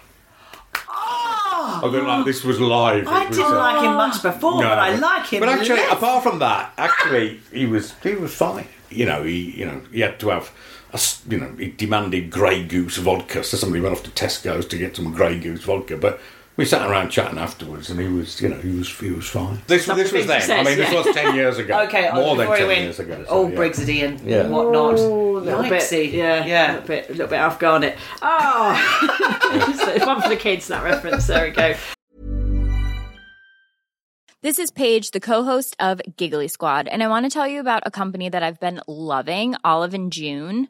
I feel like this was live. I was, didn't uh, like him much before, but I like him. But actually, less. apart from that, actually, he was he was fine. You know, he you know he had to have. A, s- you know, he demanded Grey Goose vodka, so somebody went off to Tesco's to get some Grey Goose vodka. But we sat around chatting afterwards, and he was, you know, he was he was fine. This, Some this was then. he I mean, says, this was ten years ago. Okay, oh, more than ten went years ago. so, Old yeah. Brigsy and Yeah. whatnot. Oh, a little bit, yeah, yeah. a little bit, a little bit Alf Garnett. Oh, so one for the kids. That reference. There we go. This is Paige, the co-host of Giggly Squad, and I want to tell you about a company that I've been loving, Olive and June.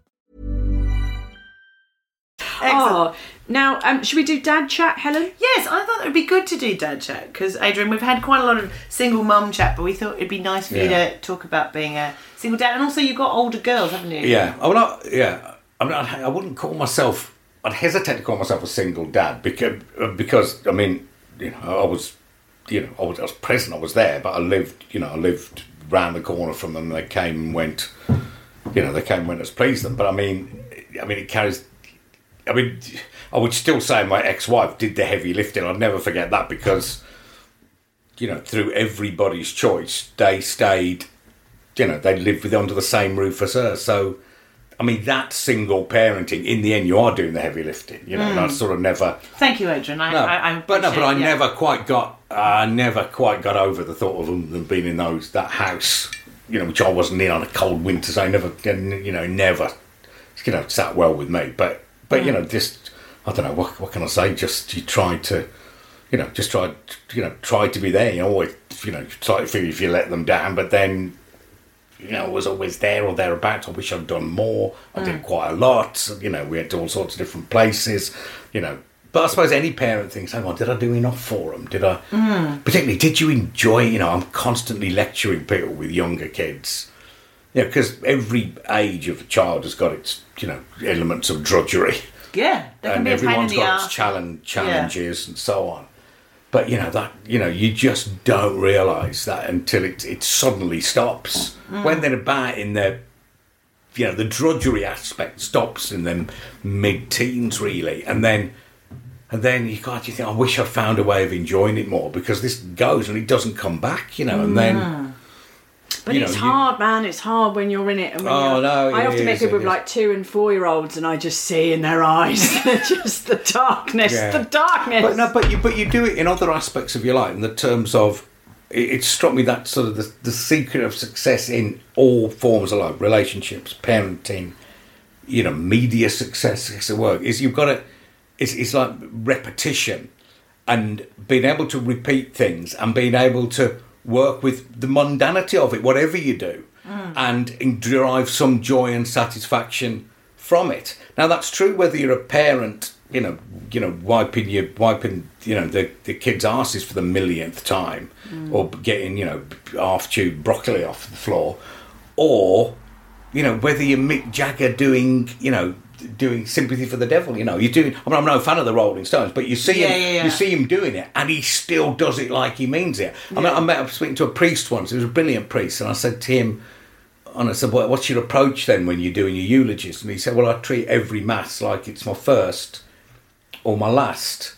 Oh, now um, should we do dad chat, Helen? Yes, I thought it would be good to do dad chat because Adrian, we've had quite a lot of single mum chat, but we thought it'd be nice for you to talk about being a single dad, and also you've got older girls, haven't you? Yeah, I'm not. Yeah, I'm not. I wouldn't call myself. I'd hesitate to call myself a single dad because because I mean, you know, I was, you know, I was, I was present. I was there, but I lived. You know, I lived round the corner from them. They came and went. You know, they came and went as pleased them. But I mean, I mean, it carries. I mean, I would still say my ex-wife did the heavy lifting. I'd never forget that because, you know, through everybody's choice, they stayed you know, they lived with under the same roof as her. So, I mean, that single parenting, in the end, you are doing the heavy lifting, you know, and I mm. sort of never. Thank you, Adrian. I, No, I, I but no, but I yeah. never quite got, I never quite got over the thought of them, them being in those that house, you know, which I wasn't in on a cold winter, so I never, you know, never, you know, sat well with me. But, but you mm. know, just I don't know what what can I say? Just you try to, you know, just try, you know, try to be there. You know, always, you know, try to feel if you let them down, but then you know, was always there or thereabouts. I wish I'd done more. I did mm. quite a lot. You know, we went to all sorts of different places. You know, but I suppose any parent thinks, "Hang on, did I do enough for them? Did I?" Mm. Particularly, did you enjoy? You know, I'm constantly lecturing people with younger kids. Yeah, because every age of a child has got its, you know, elements of drudgery Yeah, and be a pain in everyone's the got its challenge, challenges and so on. But you know that you know you just don't realise that until it it suddenly stops Mm. when they're about in their you know the drudgery aspect stops in them mid teens really, and then and then you got you think I wish I found a way of enjoying it more because this goes and it doesn't come back, you know, and Mm. then. But you it's know, you- hard, man. It's hard when you're in it. And when Oh, you're, no, I often meet people with like two and four year olds, and I just see in their eyes just the darkness, Yeah. the darkness. But no, but you but you do it in other aspects of your life in the terms of it, it struck me that sort of the, the secret of success in all forms of life, relationships, parenting, you know, media success, success at work is you've got to it's it's like repetition and being able to repeat things and being able to work with the mundanity of it, whatever you do, mm. and in- derive some joy and satisfaction from it. Now that's true whether you're a parent, you know, you know, wiping your wiping, you know, the the kids' asses for the millionth time, mm. or getting you know half chewed broccoli off the floor, or you know, whether you're Mick Jagger doing, you know, doing sympathy for the devil, you know, you're doing. I mean, I'm no fan of the Rolling Stones, but you see Yeah, him, yeah, yeah. you see him doing it, and he still does it like he means it. I mean, I met up speaking to a priest once. He was a brilliant priest, and I said to him, and I said, well, "What's your approach then when you're doing your eulogies?" And he said, "Well, I treat every mass like it's my first or my last."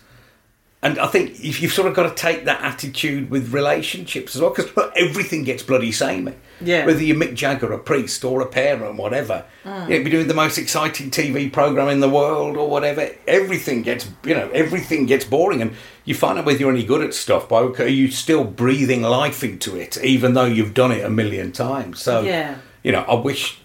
And I think if you've sort of got to take that attitude with relationships as well, because everything gets bloody samey. Yeah. Whether you're Mick Jagger, a priest, or a parent, whatever, Mm. you know, be doing the most exciting TV program in the world or whatever. Everything gets, you know, everything gets boring, and you find out whether you're any good at stuff by are you still breathing life into it, even though you've done it a million times. So, Yeah. you know, I wish,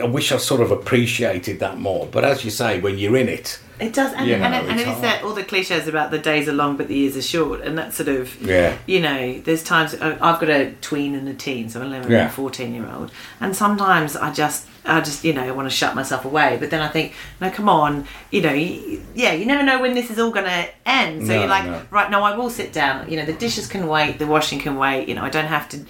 I wish I sort of appreciated that more. But as you say, when you're in it, It does, and, You know, and, it, and it's it is that all the cliches about the days are long but the years are short, and that sort of, Yeah. you know, there's times I've got a tween and a teen, so an 11 Yeah. and 14 year old, and sometimes I just, I just, you know, I want to shut myself away, but then I think, no, come on, you know, y- yeah, you never know when this is all going to end, so No, you're like, no. right, no, I will sit down, you know, the dishes can wait, the washing can wait, you know, I don't have to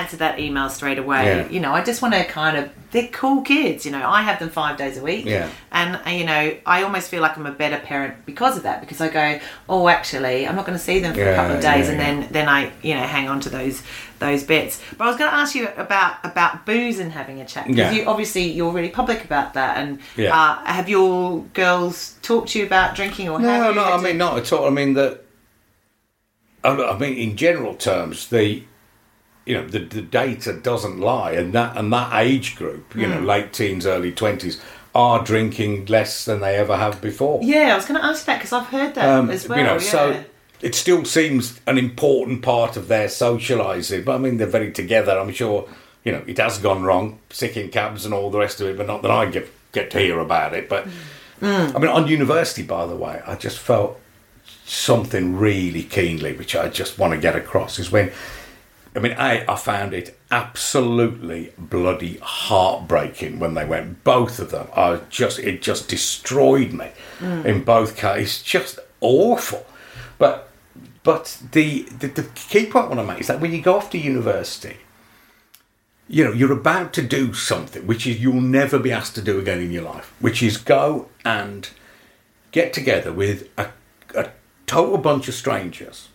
answer that email straight away, Yeah. you know, I just want to kind of, they're cool kids, you know, I have them five days a week, Yeah. and uh, you know i almost feel like i'm a better parent because of that because i go oh actually i'm not going to see them for a couple of days yeah, and yeah. then then i you know hang on to those those bits but i was going to ask you about about booze and having a chat because Yeah. you obviously you're really public about that and Yeah. uh, have your girls talked to you about drinking or No, you no, I mean not at all. I mean that. I I mean, in general terms, the you know the, the data doesn't lie, and that and that age group, you know, Hmm. late teens, early twenties, are drinking less than they ever have before. yeah i was going to ask that because i've heard that Um, as well you know, yeah. so it still seems an important part of their socialising. But I mean, they're very together. I'm sure you know it has gone wrong, sick in cabs and all the rest of it. But not that I get get to hear about it. But I mean, on university, by the way, I just felt something really keenly, which I just want to get across, is when. I mean, I, I found it absolutely bloody heartbreaking when they went. Both of them, I just it just destroyed me mm. in both cases. Just awful. But but the, the the key point I want to make is that when you go off to university, you know you're about to do something which is you'll never be asked to do again in your life, which is go and get together with a, a total bunch of strangers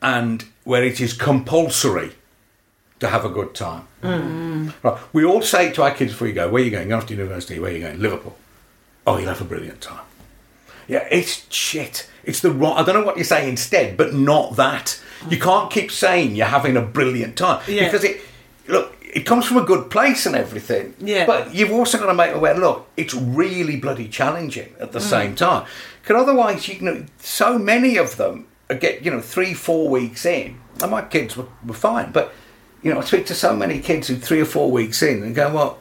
and where it is compulsory to have a good time. Mm. Right. We all say to our kids before you go, where are you going? You're off to university, where are you going? Liverpool. Oh, you'll have a brilliant time. Yeah, it's shit. It's the wrong. I don't know what you say instead, but not that. You mm. can't keep saying you're having a brilliant time Yeah. because it. Look, it comes from a good place and everything. Yeah. But you've also got to make aware. Look, it's really bloody challenging at the mm. same time. Because otherwise, you know, so many of them get you know three, four weeks in, and my kids were, were fine. But you know, I speak to so many kids who three or four weeks in and go, well.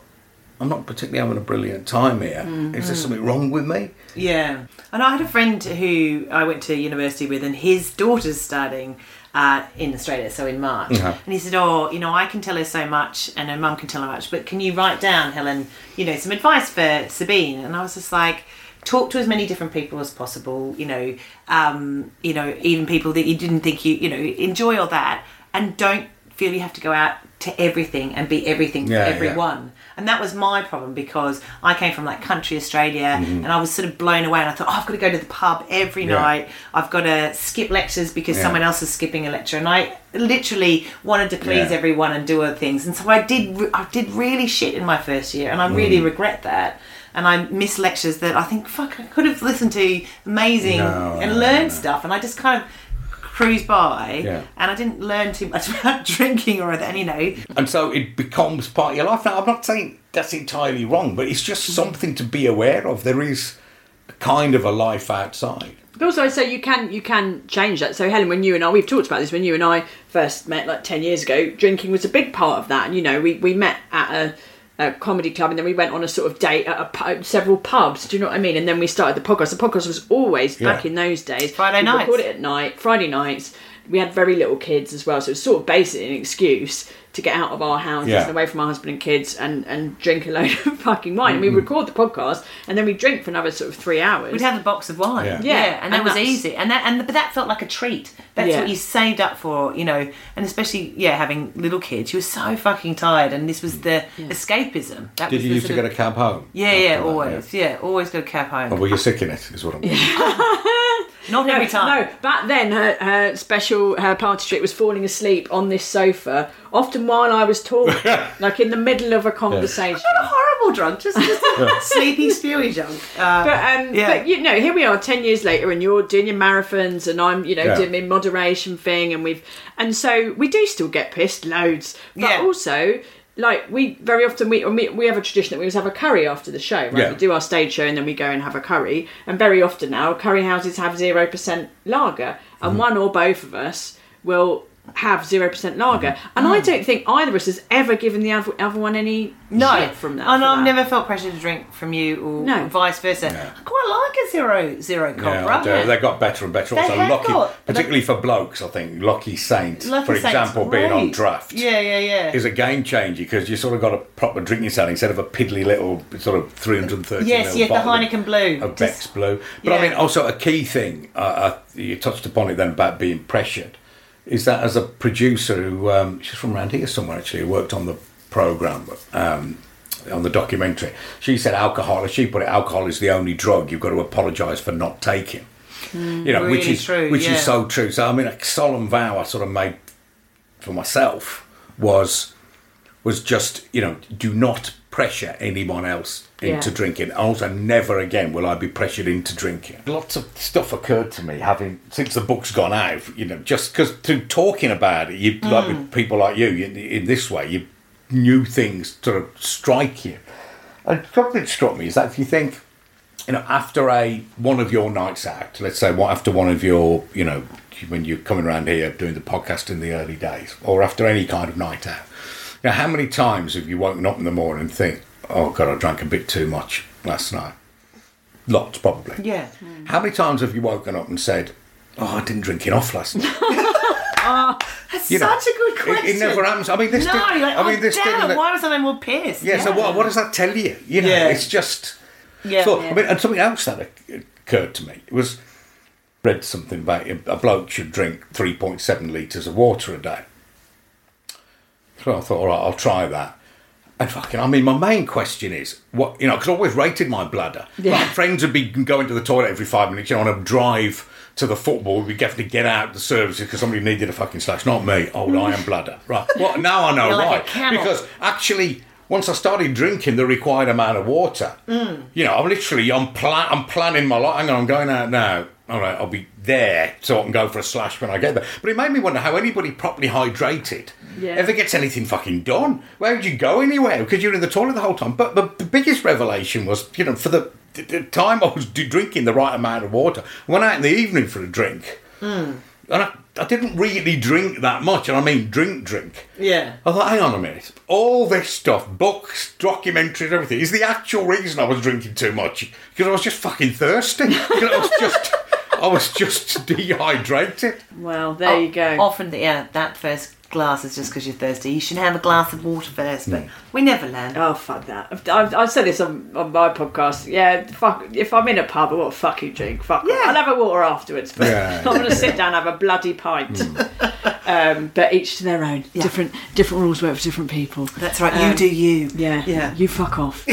I'm not particularly having a brilliant time here. Is there something wrong with me? Yeah, and I had a friend who I went to university with, and his daughter's starting uh, in Australia, so in March. Uh-huh. And he said, "Oh, you know, I can tell her so much, and her mum can tell her much, but can you write down, Helen, you know, some advice for Sabine?" And I was just like. Talk to as many different people as possible. You know, um, you know, even people that you didn't think you, you know, enjoy all that, and don't feel you have to go out to everything and be everything Yeah, for yeah. everyone. And that was my problem because I came from like country Australia Mm-hmm. and I was sort of blown away and I thought, oh, I've got to go to the pub every Yeah. night. I've got to skip lectures because Yeah. someone else is skipping a lecture. And I literally wanted to please Yeah. everyone and do other things. And so I did, I did really shit in my first year and I really Mm. regret that. And I miss lectures that I think, fuck, I could have listened to amazing No, and no, learned no. stuff. And I just kind of cruise by Yeah. and I didn't learn too much about drinking or anything, you know. And so it becomes part of your life. Now, I'm not saying that's entirely wrong, but it's just mm-hmm. something to be aware of. There is a kind of a life outside. But also, I'd say you can you can change that. So, Helen, when you and I we've talked about this when you and I first met like ten years ago, drinking was a big part of that. And you know, we we met at a, a comedy club, and then we went on a sort of date at a, pu- several pubs. Do you know what I mean? And then we started the podcast. The podcast was always back in those days. Friday we nights. Record it at night, Friday nights. we had very little kids as well, so it was sort of basically an excuse to get out of our houses Yeah. and away from our husband and kids and, and drink a load of fucking wine. Mm-hmm. And we record the podcast and then we drink for another sort of three hours. We'd have a box of wine. Yeah. Yeah, Yeah, and that and was easy. And that and but that felt like a treat. That's Yeah. what you saved up for, you know. And especially yeah, having little kids, you were so fucking tired, and this was the escapism. That Did was you the used to sort get a cab home? Yeah, after yeah, that, always. Yeah. always go cab home. Oh, well, you're sick in it, is what I'm saying. Not every time. No, back then her, her special her party trick was falling asleep on this sofa, often while I was talking, like in the middle of a conversation. Not a horrible drunk, just, just a sleepy, spewy drunk. Uh, But um, Yeah. but you know, here we are, ten years later, and you're doing your marathons, and I'm, you know, Yeah. doing my moderation thing, and we've, and so we do still get pissed loads, but Yeah. also. Like we very often we, we we have a tradition that we always have a curry after the show. Right, Yeah. we do our stage show and then we go and have a curry. And very often now, curry houses have zero percent lager, and one or both of us will have zero percent lager. And I don't think either of us has ever given the other, other one any no, shit from that. And I've that. never felt pressure to drink from you, or No. vice versa. I quite like a zero zero Yeah, cobra. I do. they got better and better. They Also, have lucky, got- particularly for blokes, I think Lucky Saint, Lucky for Saint's example, being on great. draft, Yeah, yeah, yeah. is a game changer because you sort of got a proper drinking sound instead of a piddly little sort of 330 Yes, ml yes, the Heineken Blue. of Just- Beck's Blue. But I mean, also a key thing uh, uh, you touched upon it then about being pressured is that as a producer who um, she's from around here somewhere actually who worked on the program um, on the documentary. She said alcohol she put it alcohol is the only drug you've got to apologise for not taking. You know which is true, which yeah. is so true. So i mean a solemn vow i sort of made for myself was was just you know do not pressure anyone else into Yeah. drinking. Also never again will i be pressured into drinking. Lots of stuff occurred to me having since the book's gone out you know just because through talking about it you like with hmm. people like you in, in this way you new things sort of strike you. And something that struck me is that if you think you know, after a one of your nights out, let's say what after one of your, you know, when you're coming around here doing the podcast in the early days, or after any kind of night out, know, how many times have you woken up in the morning and think, "Oh God, I drank a bit too much last night"? Lots, probably. Yeah. How many times have you woken up and said, "Oh, I didn't drink enough last night"? Oh, that's You know, such a good question. It, never happens. I mean, this. No, did, like, I mean, oh, this damn, didn't. why was I more pissed? Yeah, So what? What does that tell you? You know, Yeah. it's just. Yeah. So, I mean, and something else that occurred to me it was read something about a bloke should drink three point seven liters of water a day. So I thought, all right, I'll try that. And fucking, I mean, my main question is what you know, because I always rated my bladder. Yeah. Like, friends would be going to the toilet every five minutes. You know, on a drive to the football, we'd have to get out the services because somebody needed a fucking slash. Not me, oh, old iron bladder. Right. Well, now I know You're like a because actually, once I started drinking the required amount of water, mm. you know, I'm literally, I'm, pla- I'm planning my life. Hang on, I'm going out now. All right, I'll be there so I can go for a slash when I get there. But it made me wonder how anybody properly hydrated Yeah. ever gets anything fucking done. Where would you go anywhere? Because you're in the toilet the whole time. But the, the biggest revelation was, you know, for the, the, time I was drinking the right amount of water, I went out in the evening for a drink. Hmm. And I, I didn't really drink that much, and I mean drink, drink. Yeah. I thought, hang on a minute. All this stuff, books, documentaries, everything, is the actual reason I was drinking too much. Because I was just fucking thirsty. Because I was just, I was just dehydrated. Well, there you go. Often, yeah, that first glass is just because you're thirsty. You should have a glass of water first, but we never learn. Oh fuck that! I've, I've, I've said this on, on my podcast. Yeah, fuck. If I'm in a pub, I want a fucking drink. Fuck. Yeah. I'll have a water afterwards, but Yeah. I'm going to sit down and have a bloody pint. um, but each to their own. Different different rules work for different people. That's right. you Um, do you. Yeah, Yeah. You fuck off.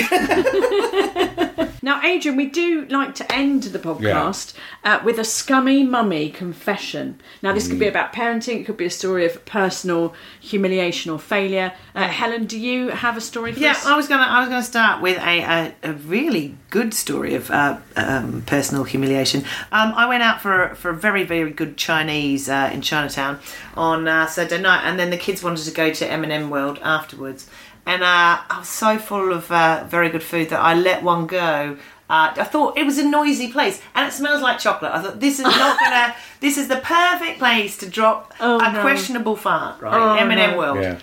Now, Adrian, we do like to end the podcast uh, with a scummy mummy confession. Now, this Mm. could be about parenting. It could be a story of personal humiliation or failure. Uh, Helen, do you have a story for Yeah, us? I was gonna I was gonna start with a a, a really good story of uh, um, personal humiliation. Um, I went out for for a very very good Chinese uh, in Chinatown on uh, Saturday night, and then the kids wanted to go to M and M World afterwards, and uh, I was so full of uh, very good food that I let one go. Uh, I thought it was a noisy place, and it smells like chocolate. I thought this is not gonna. this is the perfect place to drop Oh, a no. questionable fart, right? Oh, M and M no. World. Yeah.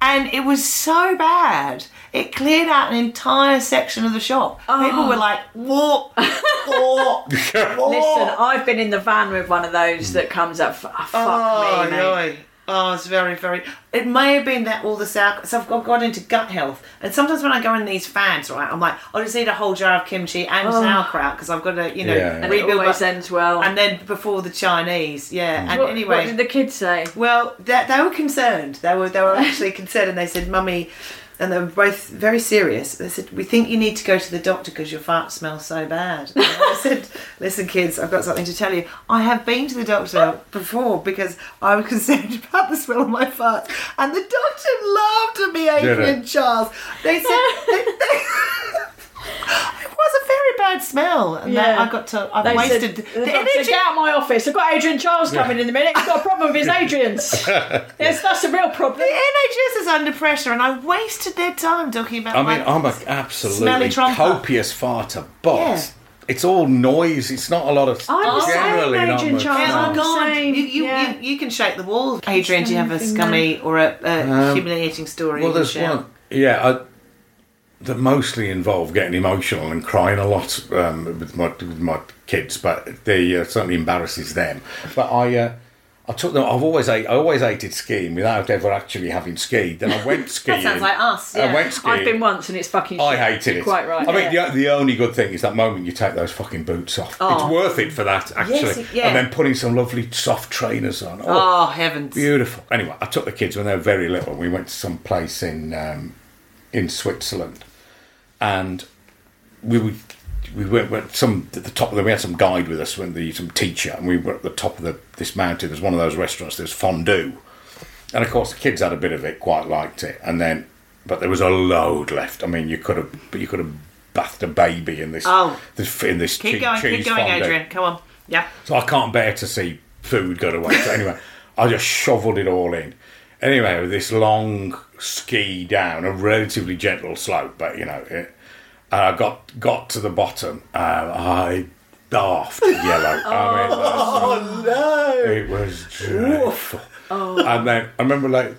And it was so bad. it cleared out an entire section of the shop. People were like, "What? What? Listen, I've been in the van with one of those that comes up. oh, fuck oh, me, mate. no. Oh, it's very, very. It may have been that all the sour. So I've got, got into gut health, and sometimes when I go in these fads, right, I'm like, I just eat a whole jar of kimchi and oh. sauerkraut because I've got to, you know, Yeah, yeah. And it rebuild. my- ends well. and then before the Chinese, yeah. And what, anyway, what did the kids say? well, they, they were concerned. They were they were actually concerned, and they said, "Mummy," and they were both very serious. They said, "We think you need to go to the doctor because your fart smells so bad." And I said, "Listen, kids, I've got something to tell you. I have been to the doctor before because I was concerned about the smell of my fart, and the doctor laughed at me, Adrian? Chiles. They said." they- they- It was a very bad smell, and that Yeah. I got to. I've They wasted said, the energy. Get out of my office. I've got Adrian Chiles coming in a minute. He's got a problem with his Adrians. yes, that's a real problem. The NHS is under pressure, and I wasted their time talking about. I mean, my- I'm an absolutely tromper. copious farter, but Yeah. it's all noise. It's not a lot of. I'm the same, generally not Adrian much Chiles. Yeah, noise. oh I'm God, saying, you, you, yeah. you, you can shake the wall. Adrian, do you have a scummy or a, a humiliating story? Um, Well, there's one. Yeah, I, that mostly involve getting emotional and crying a lot um, with my with my kids, but they uh, certainly embarrasses them. But I. Uh, I took them. I've always I always hated skiing without ever actually having skied. Then I went skiing. That sounds like us. I went skiing. I've been once and it's fucking I shit. hated You're it. Quite right. I mean, yeah. the, the only good thing is that moment you take those fucking boots off. It's worth it for that, actually. Yes, it- yeah. And then putting some lovely soft trainers on. Oh, Oh heavens! beautiful. Anyway, I took the kids when they were very little. We went to some place in um, in Switzerland, and we would. We went, went some at the top of the. We had some guide with us, when the some teacher, and we were at the top of the, this mountain. There's one of those restaurants. There's fondue, and of course the kids had a bit of it, quite liked it, and then, but there was a load left. I mean, you could have, but you could have bathed a baby in this, Oh. this in this keep che- going, keep going, fondue. Adrian. Come on. Yeah. So I can't bear to see food go to waste. So anyway, I just shoveled it all in. Anyway, with this long ski down a relatively gentle slope, but you know, it, and I got got to the bottom, and I daft yellow. I mean, oh no! It was dreadful. And then I remember, like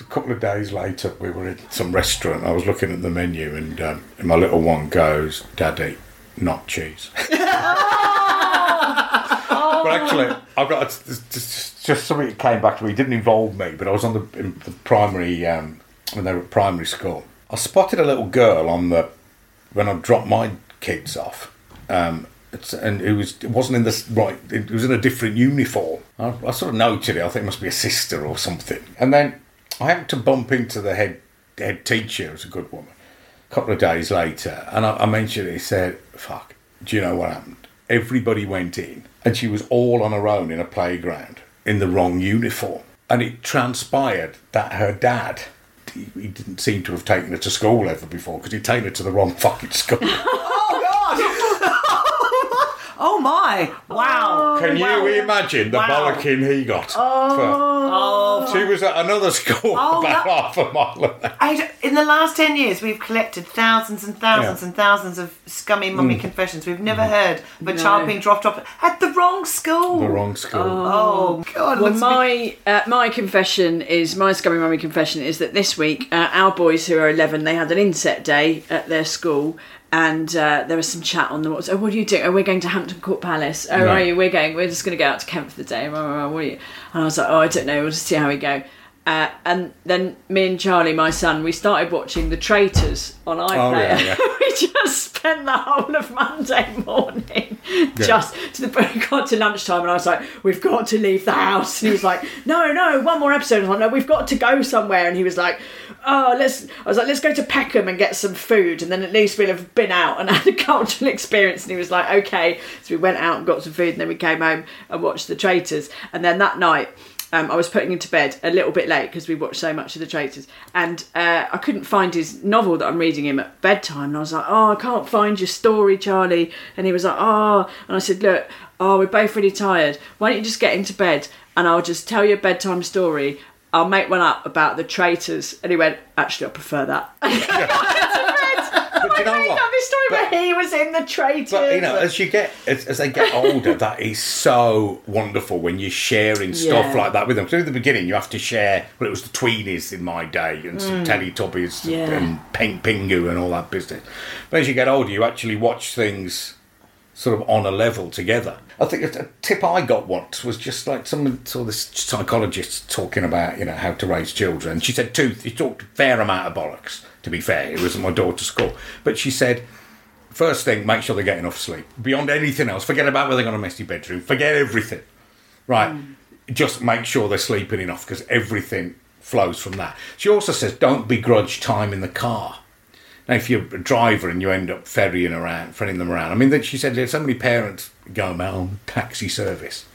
a couple of days later, we were in some restaurant. I was looking at the menu, and, um, and my little one goes, "Daddy, not cheese." But actually, I've got just, just, just something that came back to me. It didn't involve me, but I was on the, in the primary um, when they were at primary school. I spotted a little girl on the when I dropped my kids off, um, it's, and it was it wasn't in this right. It was in a different uniform. I, I sort of noted it. I think it must be a sister or something. And then I happened to bump into the head head teacher, who's a good woman. A couple of days later, and I, I mentioned it. He said, "Fuck, do you know what happened?" Everybody went in, and she was all on her own in a playground in the wrong uniform. And it transpired that her dad, he, he didn't seem to have taken her to school ever before because he'd taken her to the wrong fucking school. Oh my! Wow! Can Wow. you imagine the Wow. bollocking he got? Oh, For, she was at another school Oh, about that- half a mile away. I, in the last 10 years, we've collected thousands and thousands Yeah. and thousands of scummy mummy Mm. confessions. We've never heard of a child being dropped off at the wrong school. The wrong school. Oh, God. Well, let's be- my uh, my confession is my scummy mummy confession is that this week uh, our boys who are eleven they had an inset day at their school. And uh, there was some chat on the WhatsApp. Oh, what are you doing? Oh, we're going to Hampton Court Palace. Oh, are you? We're going. We're just going to go out to Kent for the day. What are you? And I was like, oh, I don't know. We'll just see how we go. Uh, and then me and Charlie, my son, we started watching The Traitors on iPlayer. yeah, yeah. just spent the whole of Monday morning just to the point. Got to lunchtime, and I was like, "We've got to leave the house." And he was like, "No, no, one more episode." I was like, "No, we've got to go somewhere." And he was like, "Oh, let's." I was like, "Let's go to Peckham and get some food, and then at least we'll have been out and had a cultural experience." And he was like, "Okay." So we went out and got some food, and then we came home and watched The Traitors. And then that night. Um, I was putting him to bed a little bit late because we watched so much of The Traitors, and uh, I couldn't find his novel that I'm reading him at bedtime. And I was like, "Oh, I can't find your story, Charlie." And he was like, "Oh," and I said, "Look, oh, we're both really tired. Why don't you just get into bed and I'll just tell you a bedtime story." I'll make one up about the traitors. And he went, actually, I prefer that. But you know what? story But- where he was in the traitors. But you know, as you get as, as they get older, that is so wonderful when you're sharing stuff Yeah. like that with them. So at the beginning, you have to share. Well, it was the Tweenies in my day, and some Teletubbies Mm. Yeah. and Pink Pingu and all that business. But as you get older, you actually watch things sort of on a level together. I think a tip I got once was just like someone saw this psychologist talking about you know how to raise children. She said two. He talked a fair amount of bollocks. To be fair, it was at my daughter's school, but she said First thing, make sure they get enough sleep. Beyond anything else, forget about whether they've got a messy bedroom. Forget everything. Right. Mm. Just make sure they're sleeping enough because everything flows from that. She also says don't begrudge time in the car. Now, if you're a driver and you end up ferrying around, ferrying them around, I mean, that she said there's so many parents go on taxi service.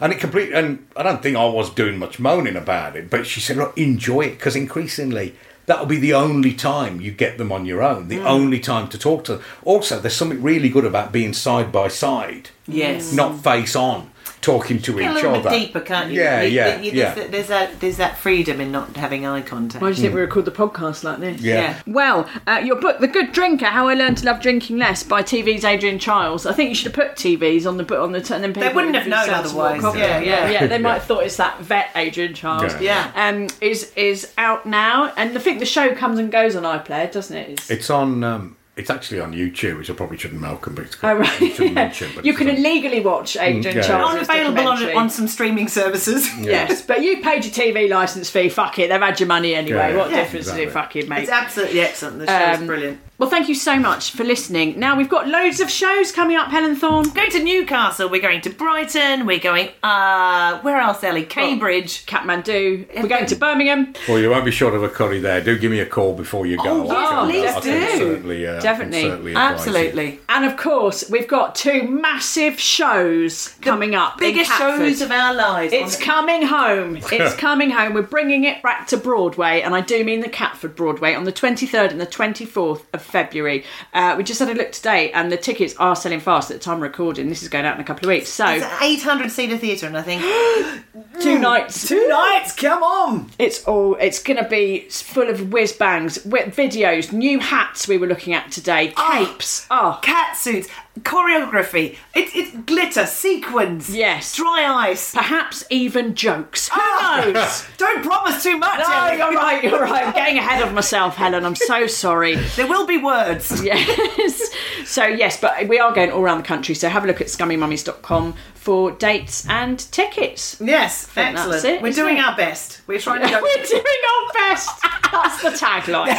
And it complete, and I don't think I was doing much moaning about it, but she said, look, enjoy it because increasingly that'll be the only time you get them on your own, the mm. only time to talk to them. Also, there's something really good about being side by side, Yes. not face on, talking to Get a each little other. bit deeper, can't you? Yeah, You- yeah, you- yeah. There's, there's that there's that freedom in not having eye contact. Why do you think we record the podcast like this? Yeah. Yeah. Well, uh, your book, The Good Drinker: How I Learned to Love Drinking Less, by TV's Adrian Chiles. I think you should have put TVs on the book on the turn. and then people wouldn't have known sensible otherwise. coffee. Yeah, yeah, yeah. They might Yeah. have thought it's that vet Adrian Chiles. Yeah. Yeah. Um, is is out now, and I think the show comes and goes on iPlayer, doesn't it? It's, It's on. Um, it's actually on YouTube, which I probably shouldn't Malcolm, but it's Oh right, I shouldn't mention, but you it's can on- illegally watch Agent yeah. Chiles. Unavailable on, on some streaming services. Yes, but you paid your TV license fee. Fuck it, they've had your money anyway. Yeah, what yeah, difference does it exactly. fucking make? It's absolutely excellent. The show is Um, brilliant. Well, thank you so much for listening. Now we've got loads of shows coming up, Helen Thorn. Going to Newcastle, we're going to Brighton, we're going, uh, where else, Ellie? Cambridge. Kathmandu. We're going to Birmingham. Well, you won't be short of a curry there. Do give me a call before you go. Oh, yes, I please I do. Certainly, uh, Definitely. certainly advise you. Absolutely. And of course, we've got two massive shows coming up. Biggest shows of our lives. It's coming home. It's coming home. We're bringing it back to Broadway, and I do mean the Catford Broadway on the 23rd and the 24th of February. Uh, we just had a look today, and the tickets are selling fast at the time of recording. This is going out in a couple of weeks. So, It's an 800 seater theatre, and I think two nights. two nights. Come on. It's all. It's going to be full of whiz bangs, wi- videos, new hats. We were looking at today, capes. Oh, Cat suits, choreography. It's it's glitter, sequins. Yes. Dry ice. perhaps even jokes. Who Oh, knows? Don't promise too much. No, Ellie. you're right. You're right. I'm getting ahead of myself, Helen. I'm so sorry. There will be words. Yes. So yes, but we are going all around the country. So have a look at scummymummies.com for dates and tickets. Yes, think that's excellent. it, We're isn't doing it? our best. We're trying to go. We're doing our best. That's the tagline.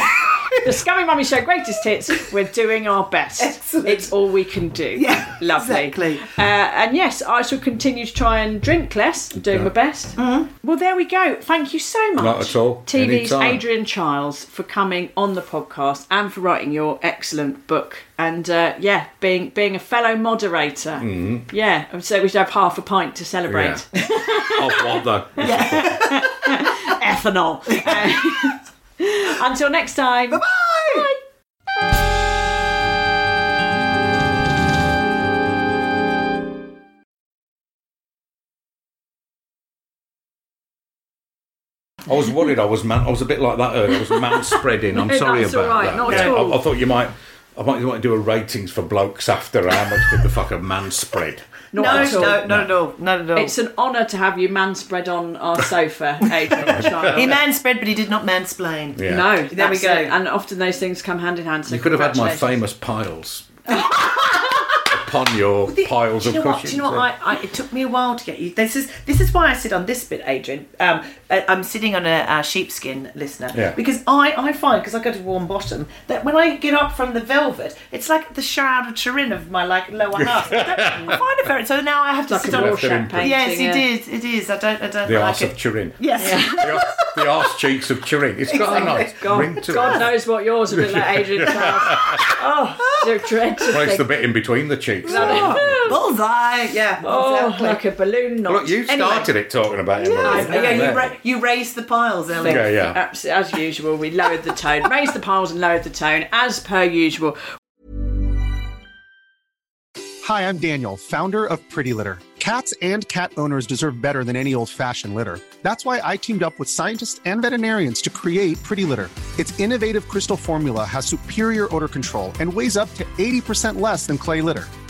the Scummy Mummy Show greatest hits. We're doing our best. Excellent. It's all we can do. Yeah, lovely. exactly. Uh, and yes, I shall continue to try and drink less. I'm doing my best. Mm-hmm. Well, there we go. Thank you so much. Not at all. TV's Anytime. Adrian Chiles for coming on the podcast and for writing your excellent book. And uh, yeah, being being a fellow moderator. Mm-hmm. Yeah, so we should have half a pint to celebrate. Yeah. of what though? ethanol. Uh, until next time. Bye-bye. I was worried. I was man. I was a bit like that earlier. I was man spreading. I'm No, sorry that's about all right, that. not at I- all. I, thought you might. I might, you might do a ratings for blokes after how much did the fucking man spread. Not No, at all. no, not at all. Not at all. It's an honour to have you man spread on our sofa, Adrian Chiles. he manspread, but he did not mansplain. Yeah. No, There we go. it. And often those things come hand in hand. So You could have had my famous piles upon your piles do you of know what? cushions. Do you know what? I, I, it took me a while to get you. This is this is why I sit on this bit, Adrian. Um, I- I'm sitting on a, a sheepskin listener Yeah. because I, I find because I go to warm bottom that when I get up from the velvet, it's like the shroud of Turin of my like lower half. I, don't- I find it very. So now I have to Like sit on. Left it in Rorschach print. painting. Yes, yeah. it is. It is. I don't. I don't the like arse it. of Turin. Yes. The, ar- the arse cheeks of Turin. It's got a nice God, ring to God it. knows what yours would be like, Adrian oh, so dread to Well, it's the bit in between the cheeks. Bullseye. Yeah. Oh, exactly. like a balloon knot. Look, you Anyway, started it talking about him. Yeah, wasn't it? yeah, you, ra- you raised the piles, Ellie. Yeah, yeah. abs- As usual, we lowered the tone, raised the piles and lowered the tone, as per usual. Hi, I'm Daniel, founder of Pretty Litter. Cats and cat owners deserve better than any old fashioned litter. That's why I teamed up with scientists and veterinarians to create Pretty Litter. Its innovative crystal formula has superior odor control and weighs up to 80% less than clay litter.